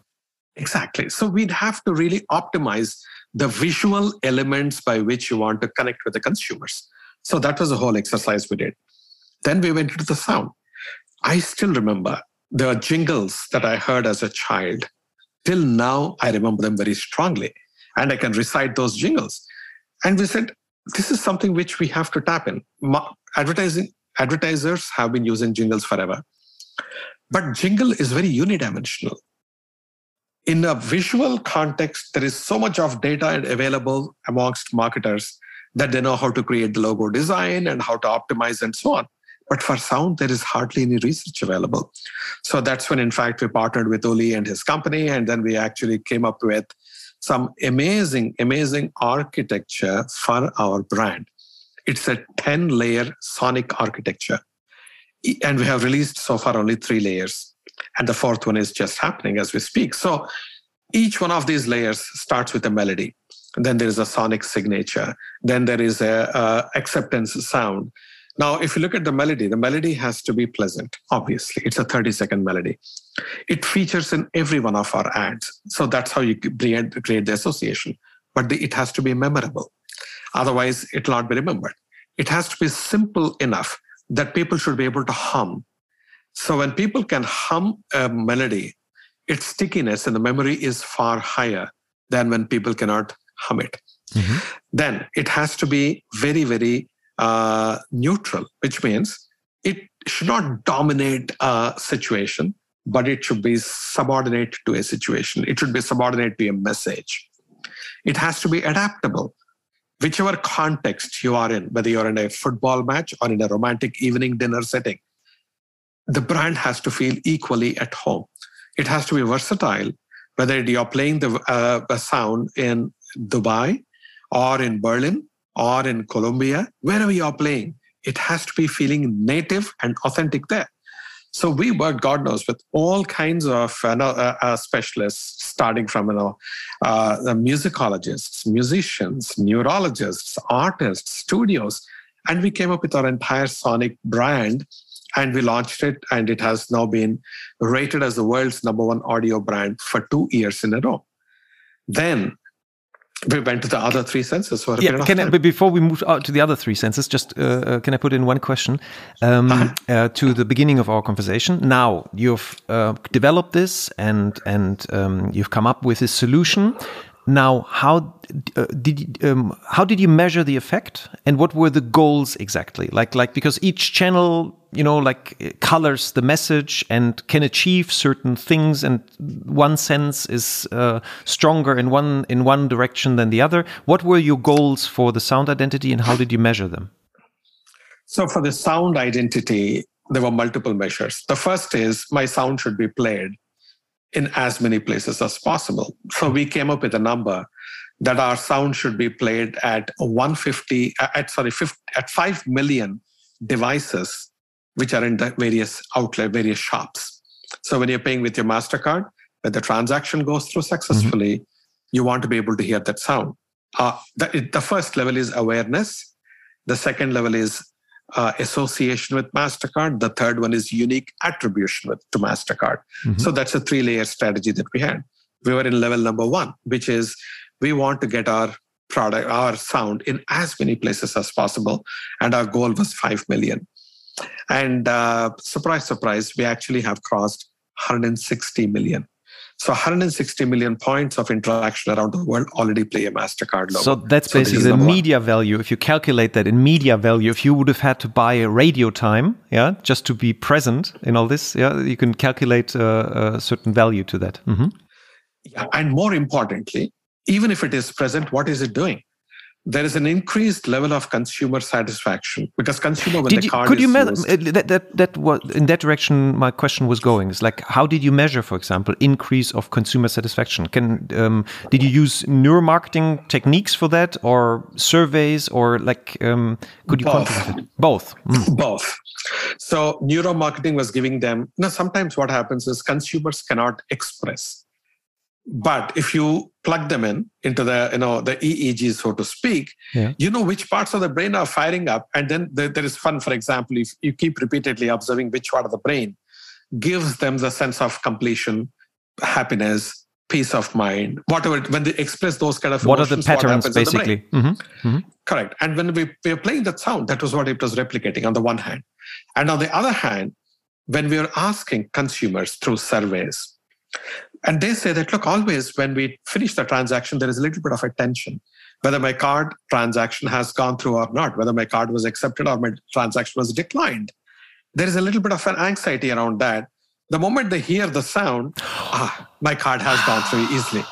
Exactly. So we'd have to really optimize the visual elements by which you want to connect with the consumers. So that was the whole exercise we did. Then we went into the sound. I still remember the jingles that I heard as a child. Till now, I remember them very strongly. And I can recite those jingles. And we said, this is something which we have to tap in. Advertising advertisers have been using jingles forever, but jingle is very unidimensional. In a visual context, there is so much of data available amongst marketers that they know how to create the logo design and how to optimize and so on. But for sound, there is hardly any research available. So that's when, in fact, we partnered with Uli and his company, and then we actually came up with some amazing, amazing architecture for our brand. It's a 10 layer sonic architecture. And we have released so far only three layers. And the fourth one is just happening as we speak. So each one of these layers starts with a melody. Then there is a sonic signature. Then there is a, a acceptance sound. Now, if you look at the melody, the melody has to be pleasant, obviously. It's a 30 second melody. It features in every one of our ads. So that's how you create the association. But the, it has to be memorable. Otherwise, it will not be remembered. It has to be simple enough that people should be able to hum. So when people can hum a melody, its stickiness and the memory is far higher than when people cannot hum it. Mm-hmm. Then it has to be very, very uh, neutral, which means it should not dominate a situation, but it should be subordinate to a situation. It should be subordinate to a message. It has to be adaptable. Whichever context you are in, whether you're in a football match or in a romantic evening dinner setting, the brand has to feel equally at home. It has to be versatile, whether you're playing the, uh, sound in Dubai or in Berlin or in Colombia, wherever you're playing, it has to be feeling native and authentic there. So we worked, God knows, with all kinds of uh, uh, uh, specialists, starting from you know, uh, musicologists, musicians, neurologists, artists, studios, and we came up with our entire sonic brand, and we launched it, and it has now been rated as the world's number one audio brand for two years in a row. Then we went to the other three senses. For yeah, can I, but before we move out to the other three senses, just uh, uh, can I put in one question um, uh-huh. uh, to the beginning of our conversation? Now you've uh, developed this and and um, you've come up with this solution. Now, how uh, did um, how did you measure the effect, and what were the goals exactly? Like like because each channel, you know, like colors the message and can achieve certain things, and one sense is uh, stronger in one in one direction than the other. What were your goals for the sound identity, and how did you measure them? So for the sound identity, there were multiple measures. The first is my sound should be played in as many places as possible. So we came up with a number that our sound should be played at 150 uh, at sorry 50, at 5 million devices which are in the various outlet various shops so when you're paying with your mastercard when the transaction goes through successfully mm-hmm. you want to be able to hear that sound uh, the, the first level is awareness the second level is uh, association with mastercard the third one is unique attribution with to mastercard mm-hmm. so that's a three layer strategy that we had we were in level number one which is we want to get our product, our sound in as many places as possible. And our goal was 5 million. And uh, surprise, surprise, we actually have crossed 160 million. So 160 million points of interaction around the world already play a MasterCard logo. So that's basically the media one. value. If you calculate that in media value, if you would have had to buy a radio time, yeah, just to be present in all this, yeah, you can calculate uh, a certain value to that. Mm -hmm. Yeah, and more importantly, even if it is present, what is it doing? There is an increased level of consumer satisfaction because consumer when did the card could you me- uh, that that that was in that direction my question was going is like how did you measure for example increase of consumer satisfaction? Can um, did you use neuromarketing techniques for that or surveys or like um, could you both. both. Mm. [laughs] both. So neuromarketing was giving them you now sometimes what happens is consumers cannot express but if you plug them in into the you know the eeg so to speak yeah. you know which parts of the brain are firing up and then there, there is fun for example if you keep repeatedly observing which part of the brain gives them the sense of completion happiness peace of mind whatever when they express those kind of what are the patterns basically the mm-hmm. Mm-hmm. correct and when we, we were playing that sound that was what it was replicating on the one hand and on the other hand when we were asking consumers through surveys and they say that, look, always when we finish the transaction, there is a little bit of a tension. Whether my card transaction has gone through or not, whether my card was accepted or my transaction was declined. There is a little bit of an anxiety around that. The moment they hear the sound, ah, my card has gone through easily.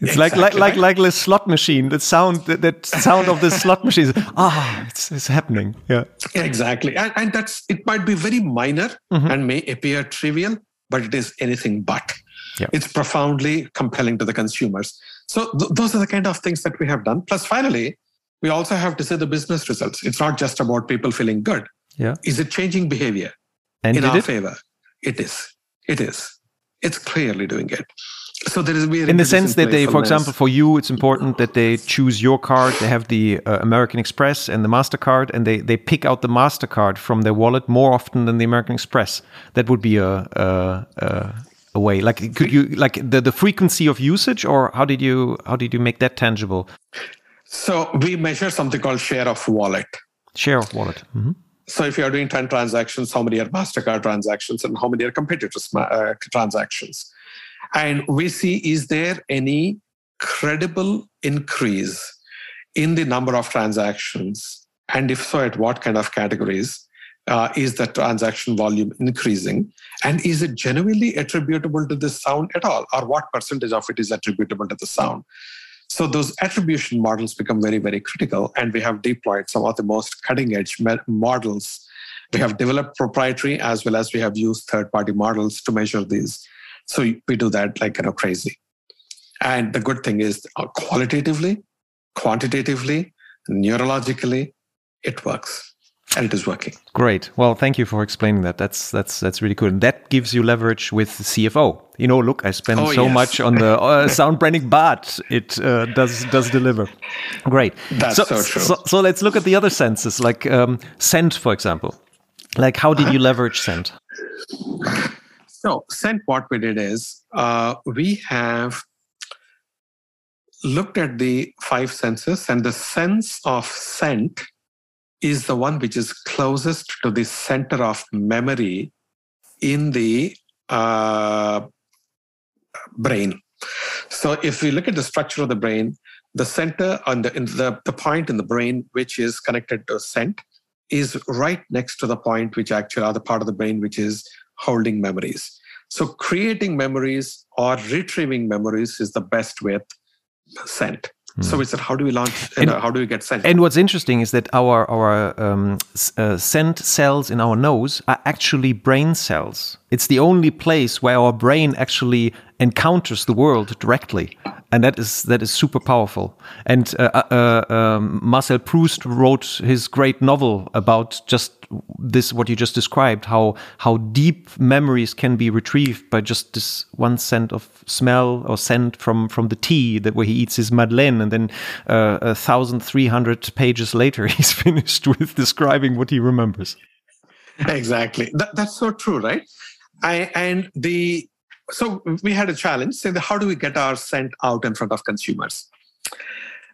It's exactly. like like like like the slot machine. That sound that, that sound of the [laughs] slot machine. Ah, it's, it's happening. Yeah. Exactly, and, and that's it. Might be very minor mm-hmm. and may appear trivial, but it is anything but. Yeah. It's profoundly compelling to the consumers. So th- those are the kind of things that we have done. Plus, finally, we also have to see the business results. It's not just about people feeling good. Yeah. Is it changing behavior and in our it? favor? It is. It is. It's clearly doing it. So there is a in the sense that they, for example, for you, it's important that they choose your card. They have the uh, American Express and the Mastercard, and they they pick out the Mastercard from their wallet more often than the American Express. That would be a, a, a away? Like could you like the, the frequency of usage or how did you how did you make that tangible? So we measure something called share of wallet. Share of wallet. Mm-hmm. so if you're doing 10 transactions how many are mastercard transactions and how many are competitors uh, transactions? And we see is there any credible increase in the number of transactions? And if so at what kind of categories uh, is the transaction volume increasing? And is it genuinely attributable to this sound at all? Or what percentage of it is attributable to the sound? So those attribution models become very, very critical. And we have deployed some of the most cutting edge models. We have developed proprietary as well as we have used third party models to measure these. So we do that like you know crazy. And the good thing is uh, qualitatively, quantitatively, neurologically, it works and it is working. Great. Well, thank you for explaining that. That's that's that's really good. And that gives you leverage with the CFO. You know, look, I spend oh, so yes. much on the [laughs] uh, sound branding, but it uh, does does deliver. Great. That's so, so true. So, so, let's look at the other senses, like um, scent, for example. Like, how did you leverage scent? So, scent, what we did is uh, we have looked at the five senses, and the sense of scent is the one which is closest to the center of memory in the uh, brain. So if we look at the structure of the brain, the center on the, the, the point in the brain which is connected to scent is right next to the point which actually are the part of the brain which is holding memories. So creating memories or retrieving memories is the best with scent. So we said, how do we launch? And, how do we get scent? And what's interesting is that our our um, uh, scent cells in our nose are actually brain cells. It's the only place where our brain actually encounters the world directly, and that is that is super powerful. And uh, uh, uh um, Marcel Proust wrote his great novel about just this what you just described how how deep memories can be retrieved by just this one scent of smell or scent from from the tea that where he eats his madeleine and then uh, a thousand three hundred pages later [laughs] he's finished with describing what he remembers. Exactly. That, that's so true right? I, and the so we had a challenge saying how do we get our scent out in front of consumers?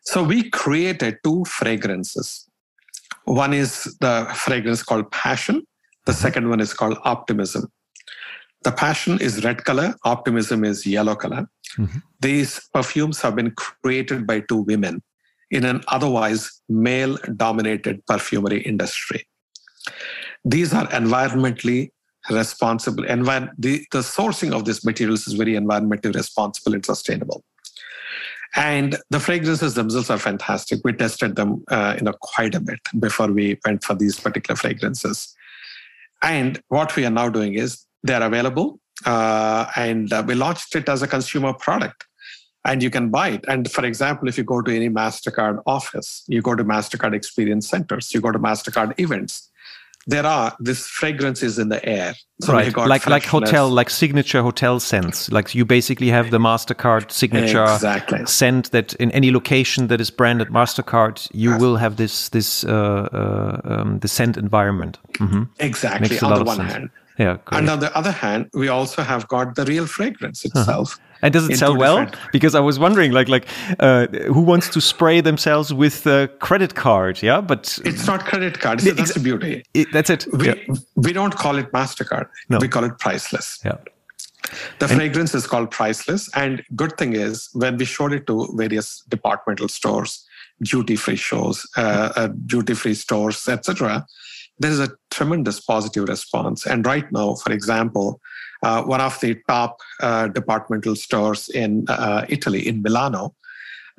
So we created two fragrances one is the fragrance called passion the mm-hmm. second one is called optimism the passion is red color optimism is yellow color mm-hmm. these perfumes have been created by two women in an otherwise male dominated perfumery industry these are environmentally responsible. The, the sourcing of these materials is very environmentally responsible and sustainable. And the fragrances themselves are fantastic. We tested them, uh, you know, quite a bit before we went for these particular fragrances. And what we are now doing is they're available, uh, and uh, we launched it as a consumer product, and you can buy it. And for example, if you go to any Mastercard office, you go to Mastercard Experience Centers, you go to Mastercard events, there are these fragrances in the air. So right, like like hotel, like signature hotel scents. Like you basically have the Mastercard signature exactly. scent that in any location that is branded Mastercard, you yes. will have this this uh, uh, um, the scent environment. Mm-hmm. Exactly. Makes on the one sense. hand, yeah. Great. And on the other hand, we also have got the real fragrance uh-huh. itself. Uh-huh. And does it sell well? Because I was wondering, like, like uh, who wants to spray themselves with a credit card? Yeah, but it's not credit card. It's, that's the beauty. It, that's it. We, yeah. we don't call it Mastercard. No. We call it priceless. Yeah. The and, fragrance is called priceless. And good thing is when we showed it to various departmental stores, duty free shows, uh, uh, duty free stores, etc there is a tremendous positive response. And right now, for example, uh, one of the top uh, departmental stores in uh, Italy, in Milano,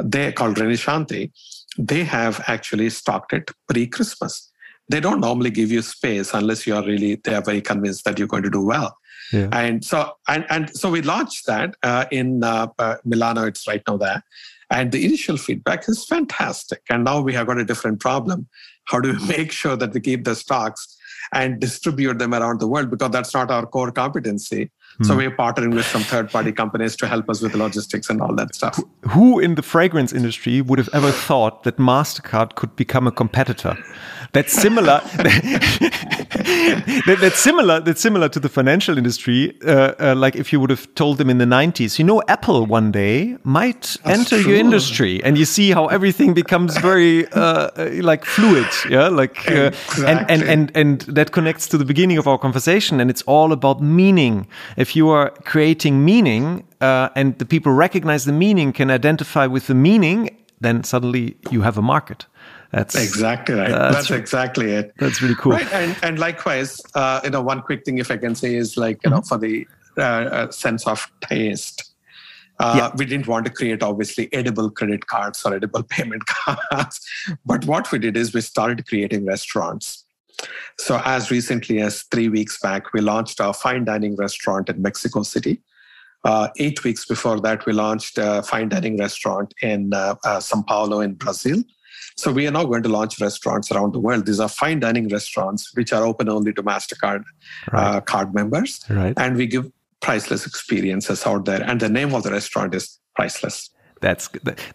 they called Rinascente, they have actually stocked it pre-Christmas. They don't normally give you space unless you are really they are very convinced that you're going to do well. Yeah. And so and, and so we launched that uh, in uh, uh, Milano. It's right now there, and the initial feedback is fantastic. And now we have got a different problem how do we [laughs] make sure that we keep the stocks and distribute them around the world because that's not our core competency. So hmm. we're partnering with some third party companies to help us with the logistics and all that stuff. Who in the fragrance industry would have ever thought that MasterCard could become a competitor? That's similar. [laughs] that, that's similar. That's similar to the financial industry. Uh, uh, like if you would have told them in the '90s, you know, Apple one day might that's enter true. your industry, and you see how everything becomes very uh, uh like fluid. Yeah, like exactly. Uh, and, and and and that connects to the beginning of our conversation, and it's all about meaning if you are creating meaning uh, and the people recognize the meaning, can identify with the meaning, then suddenly you have a market. That's exactly right. That's, that's exactly it. That's really cool. Right, and and likewise, uh, you know, one quick thing if I can say is like you mm-hmm. know for the uh, uh, sense of taste. Uh, yeah. We didn't want to create obviously edible credit cards or edible [laughs] payment cards, but what we did is we started creating restaurants. So, as recently as three weeks back, we launched our fine dining restaurant in Mexico City. Uh, eight weeks before that, we launched a fine dining restaurant in uh, uh, Sao Paulo in Brazil. So we are now going to launch restaurants around the world. These are fine dining restaurants which are open only to Mastercard right. Uh, card members, right. and we give priceless experiences out there. And the name of the restaurant is Priceless. That's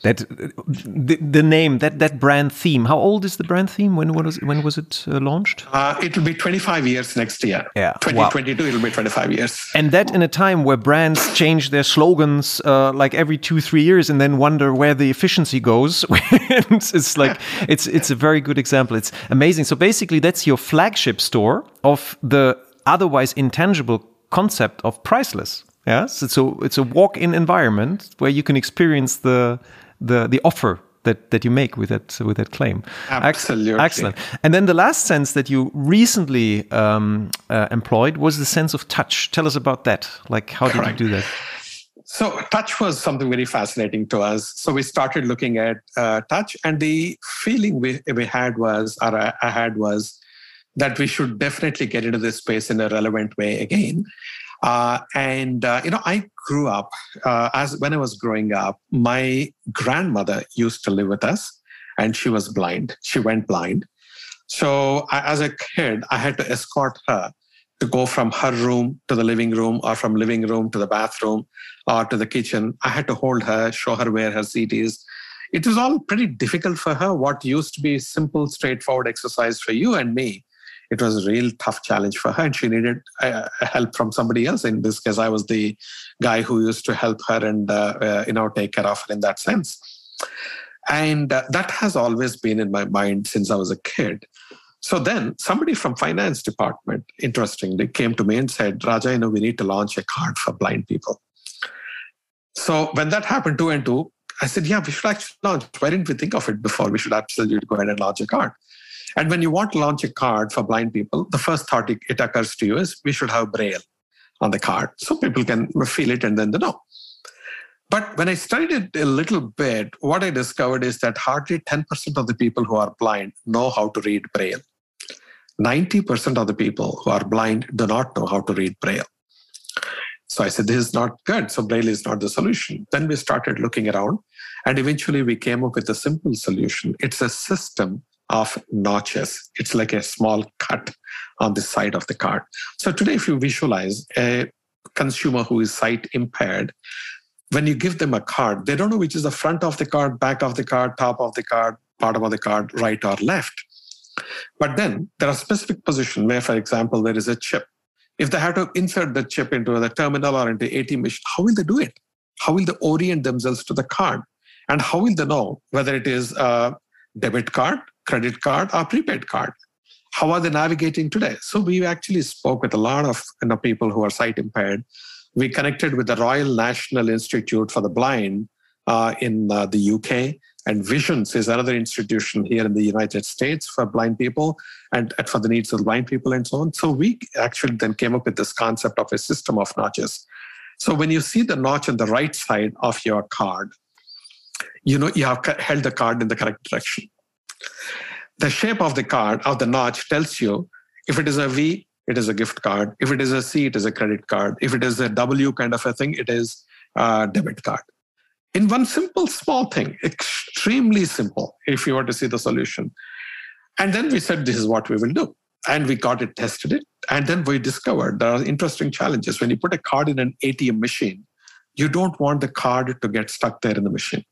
that, the, the, name that that brand theme. How old is the brand theme? When was when was it uh, launched? Uh, it will be 25 years next year. Yeah, 2022 wow. it'll be 25 years. And that in a time where brands change their slogans uh, like every two three years and then wonder where the efficiency goes. [laughs] it's like it's it's a very good example. It's amazing. So basically, that's your flagship store of the otherwise intangible concept of priceless. Yes, it's a it's a walk-in environment where you can experience the the the offer that that you make with that with that claim. Absolutely, excellent. And then the last sense that you recently um, uh, employed was the sense of touch. Tell us about that. Like, how Correct. did you do that? So touch was something very fascinating to us. So we started looking at uh, touch, and the feeling we, we had was, or I had was, that we should definitely get into this space in a relevant way again. Uh, and uh, you know, I grew up uh, as when I was growing up. My grandmother used to live with us, and she was blind. She went blind. So I, as a kid, I had to escort her to go from her room to the living room, or from living room to the bathroom, or to the kitchen. I had to hold her, show her where her seat is. It was all pretty difficult for her. What used to be simple, straightforward exercise for you and me it was a real tough challenge for her and she needed uh, help from somebody else in this case. I was the guy who used to help her and uh, uh, you know take care of her in that sense. And uh, that has always been in my mind since i was a kid. So then somebody from finance department interestingly came to me and said raja you know we need to launch a card for blind people. So when that happened two and two i said yeah we should actually launch. Why didn't we think of it before? We should absolutely go ahead and launch a card and when you want to launch a card for blind people, the first thought it, occurs to you is we should have Braille on the card so people can feel it and then they know. But when I studied it a little bit, what I discovered is that hardly 10% of the people who are blind know how to read Braille. 90% of the people who are blind do not know how to read Braille. So I said, this is not good. So Braille is not the solution. Then we started looking around and eventually we came up with a simple solution. It's a system of notches. It's like a small cut on the side of the card. So today, if you visualize a consumer who is sight impaired, when you give them a card, they don't know which is the front of the card, back of the card, top of the card, bottom of the card, right or left. But then there are specific positions where, for example, there is a chip. If they have to insert the chip into the terminal or into ATM machine, how will they do it? How will they orient themselves to the card? And how will they know whether it is a debit card credit card or prepaid card. How are they navigating today? So we actually spoke with a lot of you know, people who are sight impaired. We connected with the Royal National Institute for the Blind uh, in uh, the UK, and Visions is another institution here in the United States for blind people and, and for the needs of blind people and so on. So we actually then came up with this concept of a system of notches. So when you see the notch on the right side of your card, you know you have held the card in the correct direction. The shape of the card, of the notch, tells you if it is a V, it is a gift card. If it is a C, it is a credit card. If it is a W kind of a thing, it is a debit card. In one simple, small thing, extremely simple, if you were to see the solution. And then we said, this is what we will do. And we got it, tested it. And then we discovered there are interesting challenges. When you put a card in an ATM machine, you don't want the card to get stuck there in the machine.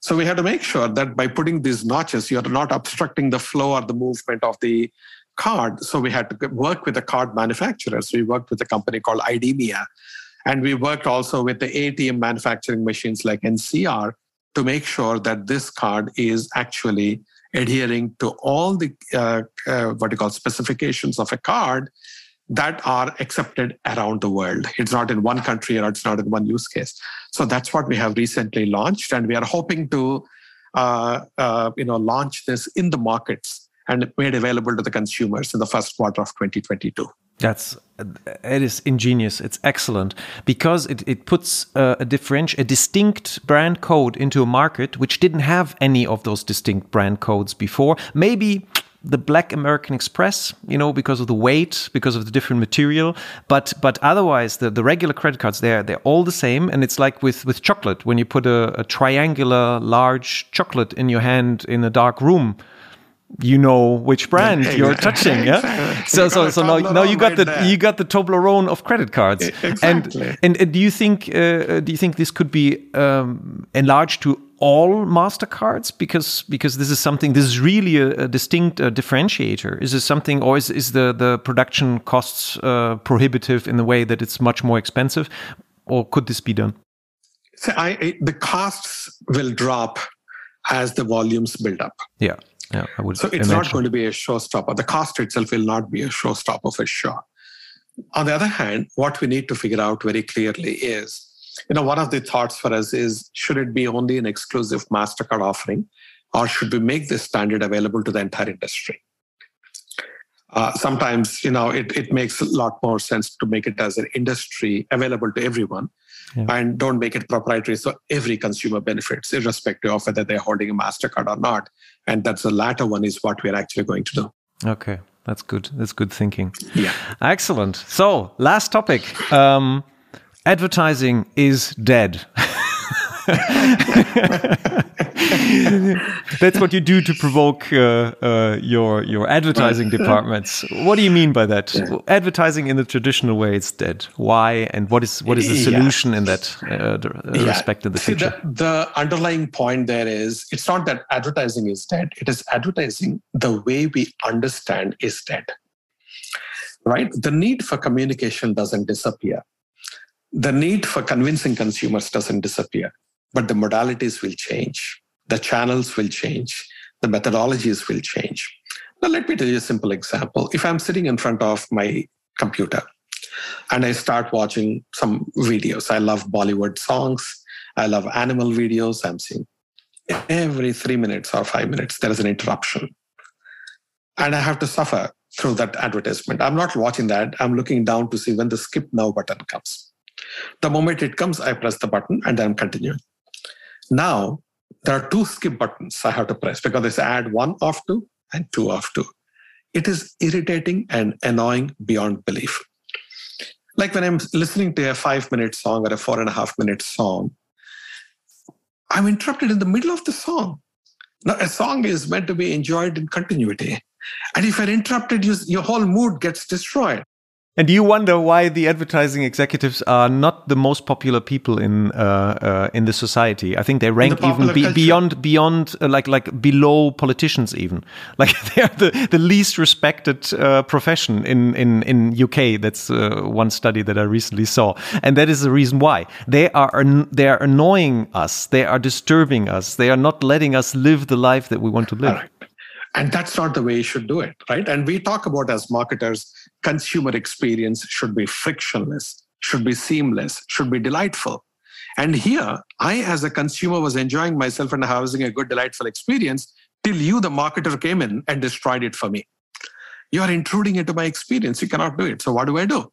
So we had to make sure that by putting these notches, you're not obstructing the flow or the movement of the card. So we had to work with the card manufacturers. We worked with a company called IDEMIA. And we worked also with the ATM manufacturing machines like NCR to make sure that this card is actually adhering to all the uh, uh, what you call specifications of a card that are accepted around the world. It's not in one country or it's not in one use case. So that's what we have recently launched, and we are hoping to, uh, uh, you know, launch this in the markets and made available to the consumers in the first quarter of 2022. That's it is ingenious. It's excellent because it, it puts a, a different, a distinct brand code into a market which didn't have any of those distinct brand codes before. Maybe the black American Express, you know, because of the weight, because of the different material. But but otherwise, the, the regular credit cards they're they're all the same. And it's like with with chocolate when you put a, a triangular large chocolate in your hand in a dark room you know which brand you're touching yeah [laughs] so so so now, now you got the there. you got the Toblerone of credit cards exactly. and, and, and do you think uh, do you think this could be um, enlarged to all Mastercards because because this is something this is really a, a distinct uh, differentiator. Is this something, or is is the the production costs uh, prohibitive in the way that it's much more expensive, or could this be done? So I, I, the costs will drop as the volumes build up. Yeah. Yeah, I would so it's imagine. not going to be a showstopper. The cost itself will not be a showstopper for sure. On the other hand, what we need to figure out very clearly is you know, one of the thoughts for us is should it be only an exclusive MasterCard offering, or should we make this standard available to the entire industry? Uh, sometimes, you know, it, it makes a lot more sense to make it as an industry available to everyone yeah. and don't make it proprietary so every consumer benefits, irrespective of whether they're holding a MasterCard or not. And that's the latter one is what we're actually going to do. Okay. That's good. That's good thinking. Yeah. Excellent. So, last topic. Um, advertising is dead. [laughs] That's what you do to provoke uh, uh, your your advertising [laughs] departments. What do you mean by that? Yeah. Advertising in the traditional way is dead. Why and what is what is the solution yeah. in that uh, uh, yeah. respect in the See, future? The, the underlying point there is it's not that advertising is dead. It is advertising the way we understand is dead. Right? The need for communication doesn't disappear. The need for convincing consumers doesn't disappear but the modalities will change, the channels will change, the methodologies will change. Now, let me tell you a simple example. If I'm sitting in front of my computer and I start watching some videos, I love Bollywood songs, I love animal videos, I'm seeing every three minutes or five minutes, there is an interruption. And I have to suffer through that advertisement. I'm not watching that. I'm looking down to see when the skip now button comes. The moment it comes, I press the button and I'm continuing. Now, there are two skip buttons I have to press because it's ad one of two and two of two. It is irritating and annoying beyond belief. Like when I'm listening to a five minute song or a four and a half minute song, I'm interrupted in the middle of the song. Now, a song is meant to be enjoyed in continuity. And if you're interrupted, you, your whole mood gets destroyed. And do you wonder why the advertising executives are not the most popular people in uh, uh, in the society? I think they rank the even be, beyond beyond uh, like like below politicians even. [laughs] Like they are the, the least respected uh, profession in in in UK. That's uh, one study that I recently saw, and that is the reason why they are they are annoying us. They are disturbing us. They are not letting us live the life that we want to live. And that's not the way you should do it, right? And we talk about as marketers, consumer experience should be frictionless, should be seamless, should be delightful. And here, I, as a consumer, was enjoying myself and having a good, delightful experience till you, the marketer, came in and destroyed it for me. You are intruding into my experience. You cannot do it. So, what do I do?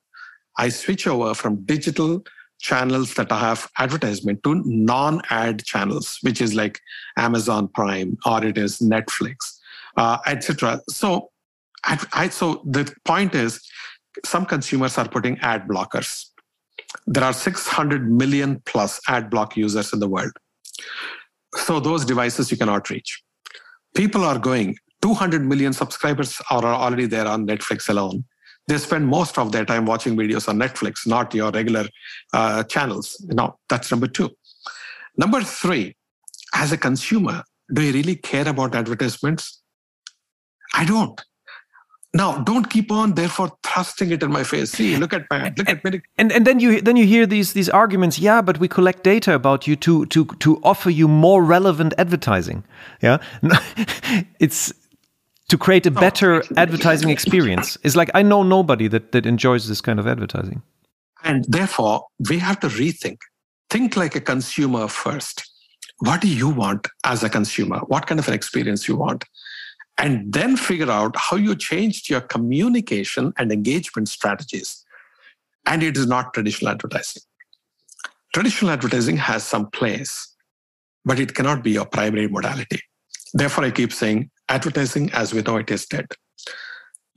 I switch over from digital channels that I have advertisement to non ad channels, which is like Amazon Prime or it is Netflix uh, etc. So, I, I, so the point is, some consumers are putting ad blockers. There are 600 million plus ad block users in the world. So those devices you cannot reach. People are going, 200 million subscribers are already there on Netflix alone. They spend most of their time watching videos on Netflix, not your regular uh, channels. Now, that's number two. Number three, as a consumer, do you really care about advertisements? I don't. Now, don't keep on therefore thrusting it in my face. See, look at my look at me. And and then you then you hear these these arguments. Yeah, but we collect data about you to to to offer you more relevant advertising. Yeah, [laughs] it's to create a better advertising experience. It's like I know nobody that that enjoys this kind of advertising. And therefore, we have to rethink. Think like a consumer first. What do you want as a consumer? What kind of an experience you want? And then figure out how you changed your communication and engagement strategies. And it is not traditional advertising. Traditional advertising has some place, but it cannot be your primary modality. Therefore, I keep saying advertising as we know it is dead.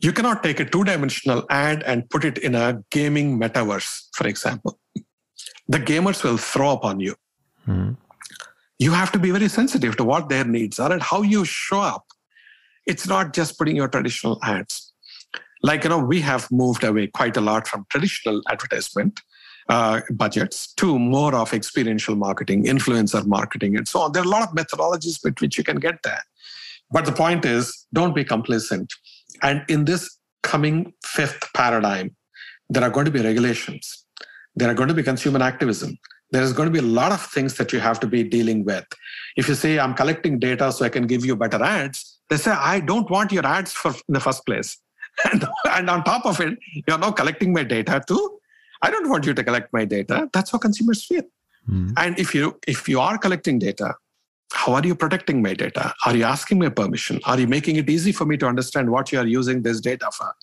You cannot take a two dimensional ad and put it in a gaming metaverse, for example. The gamers will throw up on you. Mm-hmm. You have to be very sensitive to what their needs are and how you show up it's not just putting your traditional ads. Like, you know, we have moved away quite a lot from traditional advertisement uh, budgets to more of experiential marketing, influencer marketing, and so on. There are a lot of methodologies with which you can get there. But the point is, don't be complacent. And in this coming fifth paradigm, there are going to be regulations, there are going to be consumer activism, there is going to be a lot of things that you have to be dealing with. If you say, I'm collecting data so I can give you better ads, they say, I don't want your ads for, in the first place. [laughs] And, and on top of it, you're now collecting my data too. I don't want you to collect my data. That's how consumers feel. Mm. And if you if you are collecting data How are you protecting my data? Are you asking me permission? Are you making it easy for me to understand what you are using this data for?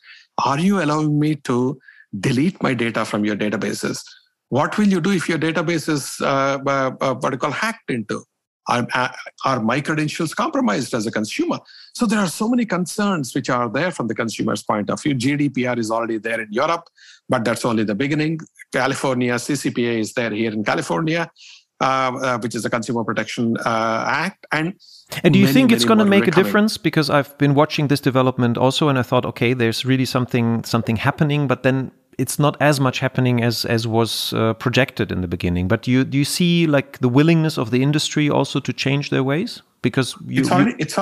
Are you allowing me to delete my data from your databases? What will you do if your database is uh, uh, uh what you call hacked into? Are, uh, are my credentials compromised as a consumer? So there are so many concerns which are there from the consumer's point of view. GDPR is already there in Europe, but that's only the beginning. California, CCPA is there here in California. Uh, uh, which is the Consumer Protection uh, Act. And and do you many, think it's going to make a difference? Because I've been watching this development also, and I thought, okay, there's really something something happening, but then it's not as much happening as as was uh, projected in the beginning. But do you do you see like the willingness of the industry also to change their ways? Because you, it's already, you... it's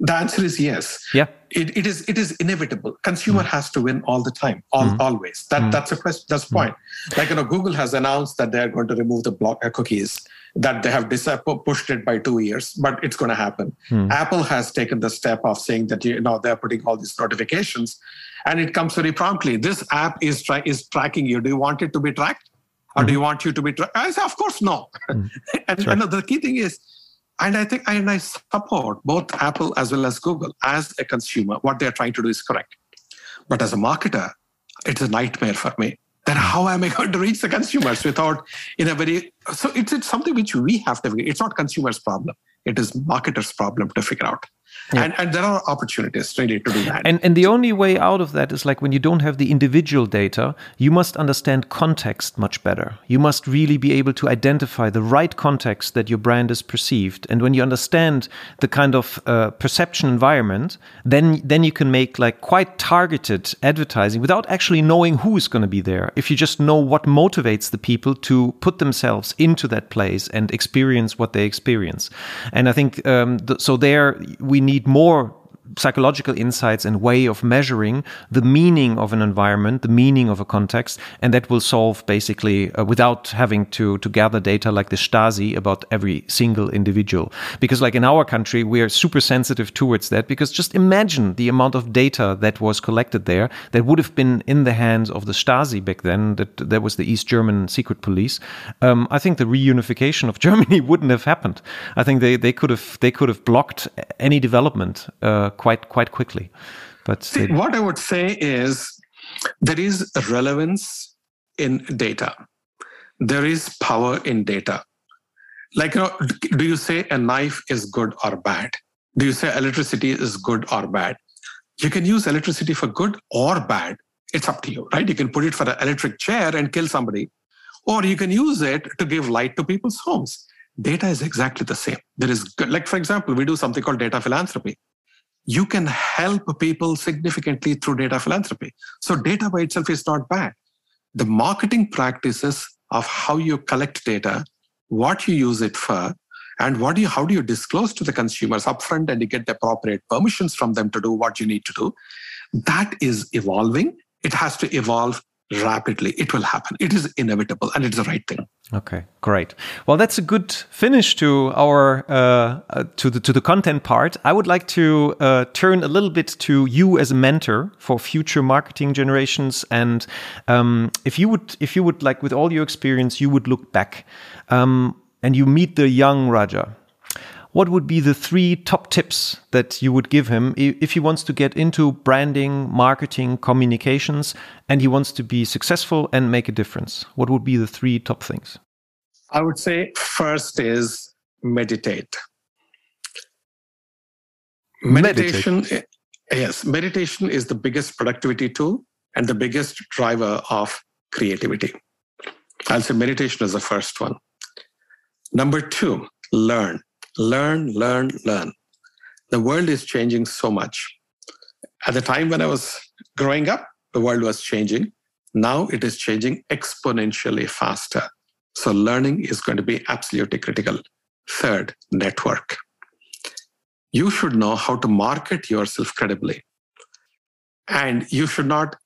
the answer is yes. Yeah. It, it is it is inevitable. Consumer mm. has to win all the time, all, mm. always. That mm. that's a question. That's the point. Like you know, Google has announced that they are going to remove the block uh, cookies. That they have dis- pushed it by two years, but it's going to happen. Mm. Apple has taken the step of saying that you know they're putting all these notifications, and it comes very promptly. This app is tra- is tracking you. Do you want it to be tracked, or do mm-hmm. you want you to be tracked? I say, of course, no. Mm. [laughs] and, and the key thing is and I think and I support both Apple as well as Google as a consumer. What they're trying to do is correct. But as a marketer, it's a nightmare for me. Then how am I going to reach the consumers without in a very so it's, it's something which we have to figure. It's not consumers' problem. It is marketers' problem to figure out. Yeah. And, and there are opportunities really to do that. And, and the only way out of that is like when you don't have the individual data, you must understand context much better. You must really be able to identify the right context that your brand is perceived. And when you understand the kind of uh, perception environment, then then you can make like quite targeted advertising without actually knowing who is going to be there. If you just know what motivates the people to put themselves into that place and experience what they experience. And I think um, th so there we need need more psychological insights and way of measuring the meaning of an environment, the meaning of a context, and that will solve basically uh, without having to to gather data like the Stasi about every single individual. Because like in our country, we are super sensitive towards that. Because just imagine the amount of data that was collected there that would have been in the hands of the Stasi back then. That that was the East German secret police. Um, I think the reunification of [laughs] Germany wouldn't have happened. I think they they could have they could have blocked any development. Uh, quite quite quickly. But See, what I would say is there is relevance in data. There is power in data. Like, you know, do you say a knife is good or bad? Do you say electricity is good or bad? You can use electricity for good or bad. It's up to you, right? You can put it for an electric chair and kill somebody, or you can use it to give light to people's homes. Data is exactly the same. There is, like, for example, we do something called data philanthropy you can help people significantly through data philanthropy. So, data by itself is not bad. The marketing practices of how you collect data, what you use it for, and what do you, how do you disclose to the consumers upfront and you get the appropriate permissions from them to do what you need to do, that is evolving. It has to evolve rapidly. It will happen. It is inevitable and it's the right thing. Okay, great. Well, that's a good finish to our uh, uh, to the to the content part. I would like to uh, turn a little bit to you as a mentor for future marketing generations, and um, if you would if you would like with all your experience, you would look back um, and you meet the young Raja what would be the three top tips that you would give him if he wants to get into branding, marketing, communications, and he wants to be successful and make a difference? What would be the three top things? I would say first is meditate. Meditation, meditate. Eh, yes, meditation is the biggest productivity tool and the biggest driver of creativity. I'll say meditation is the first one. Number two, learn learn, learn, learn. The world is changing so much. At the time when I was growing up, the world was changing. Now it is changing exponentially faster. So learning is going to be absolutely critical. Third, network. You should know how to market yourself credibly. And you should not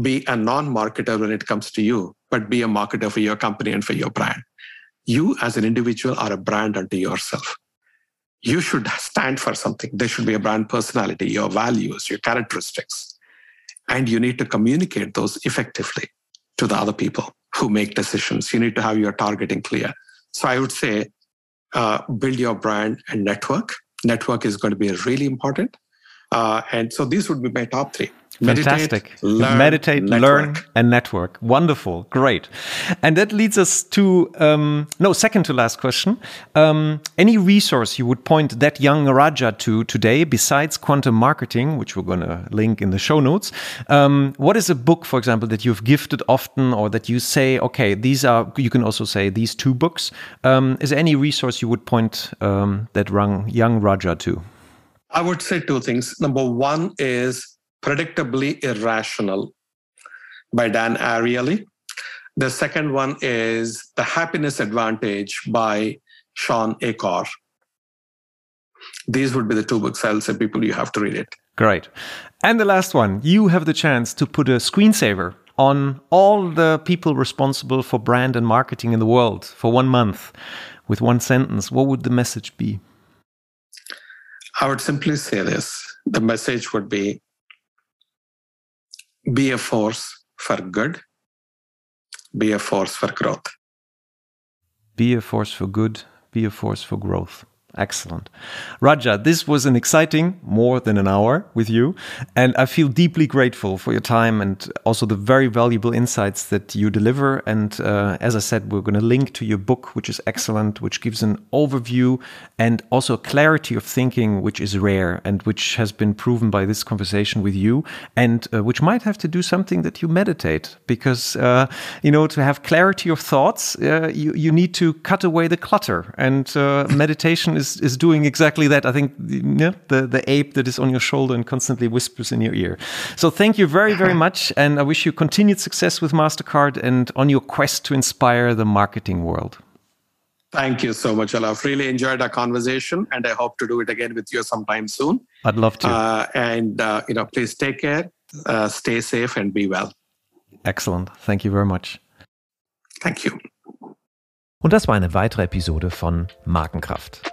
be a non marketer when it comes to you, but be a marketer for your company and for your brand. You, as an individual, are a brand unto yourself you should stand for something. There should be a brand personality, your values, your characteristics. And you need to communicate those effectively to the other people who make decisions. You need to have your targeting clear. So I would say uh, build your brand and network. Network is going to be really important. Uh, and so these would be my top three. Fantastic. Meditate, learn, Meditate learn, and network. Wonderful. Great. And that leads us to, um, no, second to last question. Um, any resource you would point that young Raja to today, besides quantum marketing, which we're going to link in the show notes? Um, what is a book, for example, that you've gifted often or that you say, okay, these are, you can also say these two books. Um, is there any resource you would point um, that young Raja to? I would say two things. Number one is Predictably Irrational by Dan Ariely. The second one is The Happiness Advantage by Shawn Achor. These would be the two books I'll say people you have to read it. Great. And the last one, you have the chance to put a screensaver on all the people responsible for brand and marketing in the world for one month with one sentence. What would the message be? I would simply say this the message would be be a force for good, be a force for growth. Be a force for good, be a force for growth. Excellent. Raja, this was an exciting more than an hour with you. And I feel deeply grateful for your time and also the very valuable insights that you deliver. And uh, as I said, we're going to link to your book, which is excellent, which gives an overview and also clarity of thinking, which is rare and which has been proven by this conversation with you, and uh, which might have to do something that you meditate because, uh, you know, to have clarity of thoughts, uh, you, you need to cut away the clutter. And uh, meditation is is doing exactly that. I think yeah, the the ape that is on your shoulder and constantly whispers in your ear. So thank you very very [laughs] much, and I wish you continued success with Mastercard and on your quest to inspire the marketing world. Thank you so much, Olaf. Really enjoyed our conversation, and I hope to do it again with you sometime soon. I'd love to. Uh, and uh, you know, please take care, uh, stay safe, and be well. Excellent. Thank you very much. Thank you. Und das war eine weitere Episode von Markenkraft.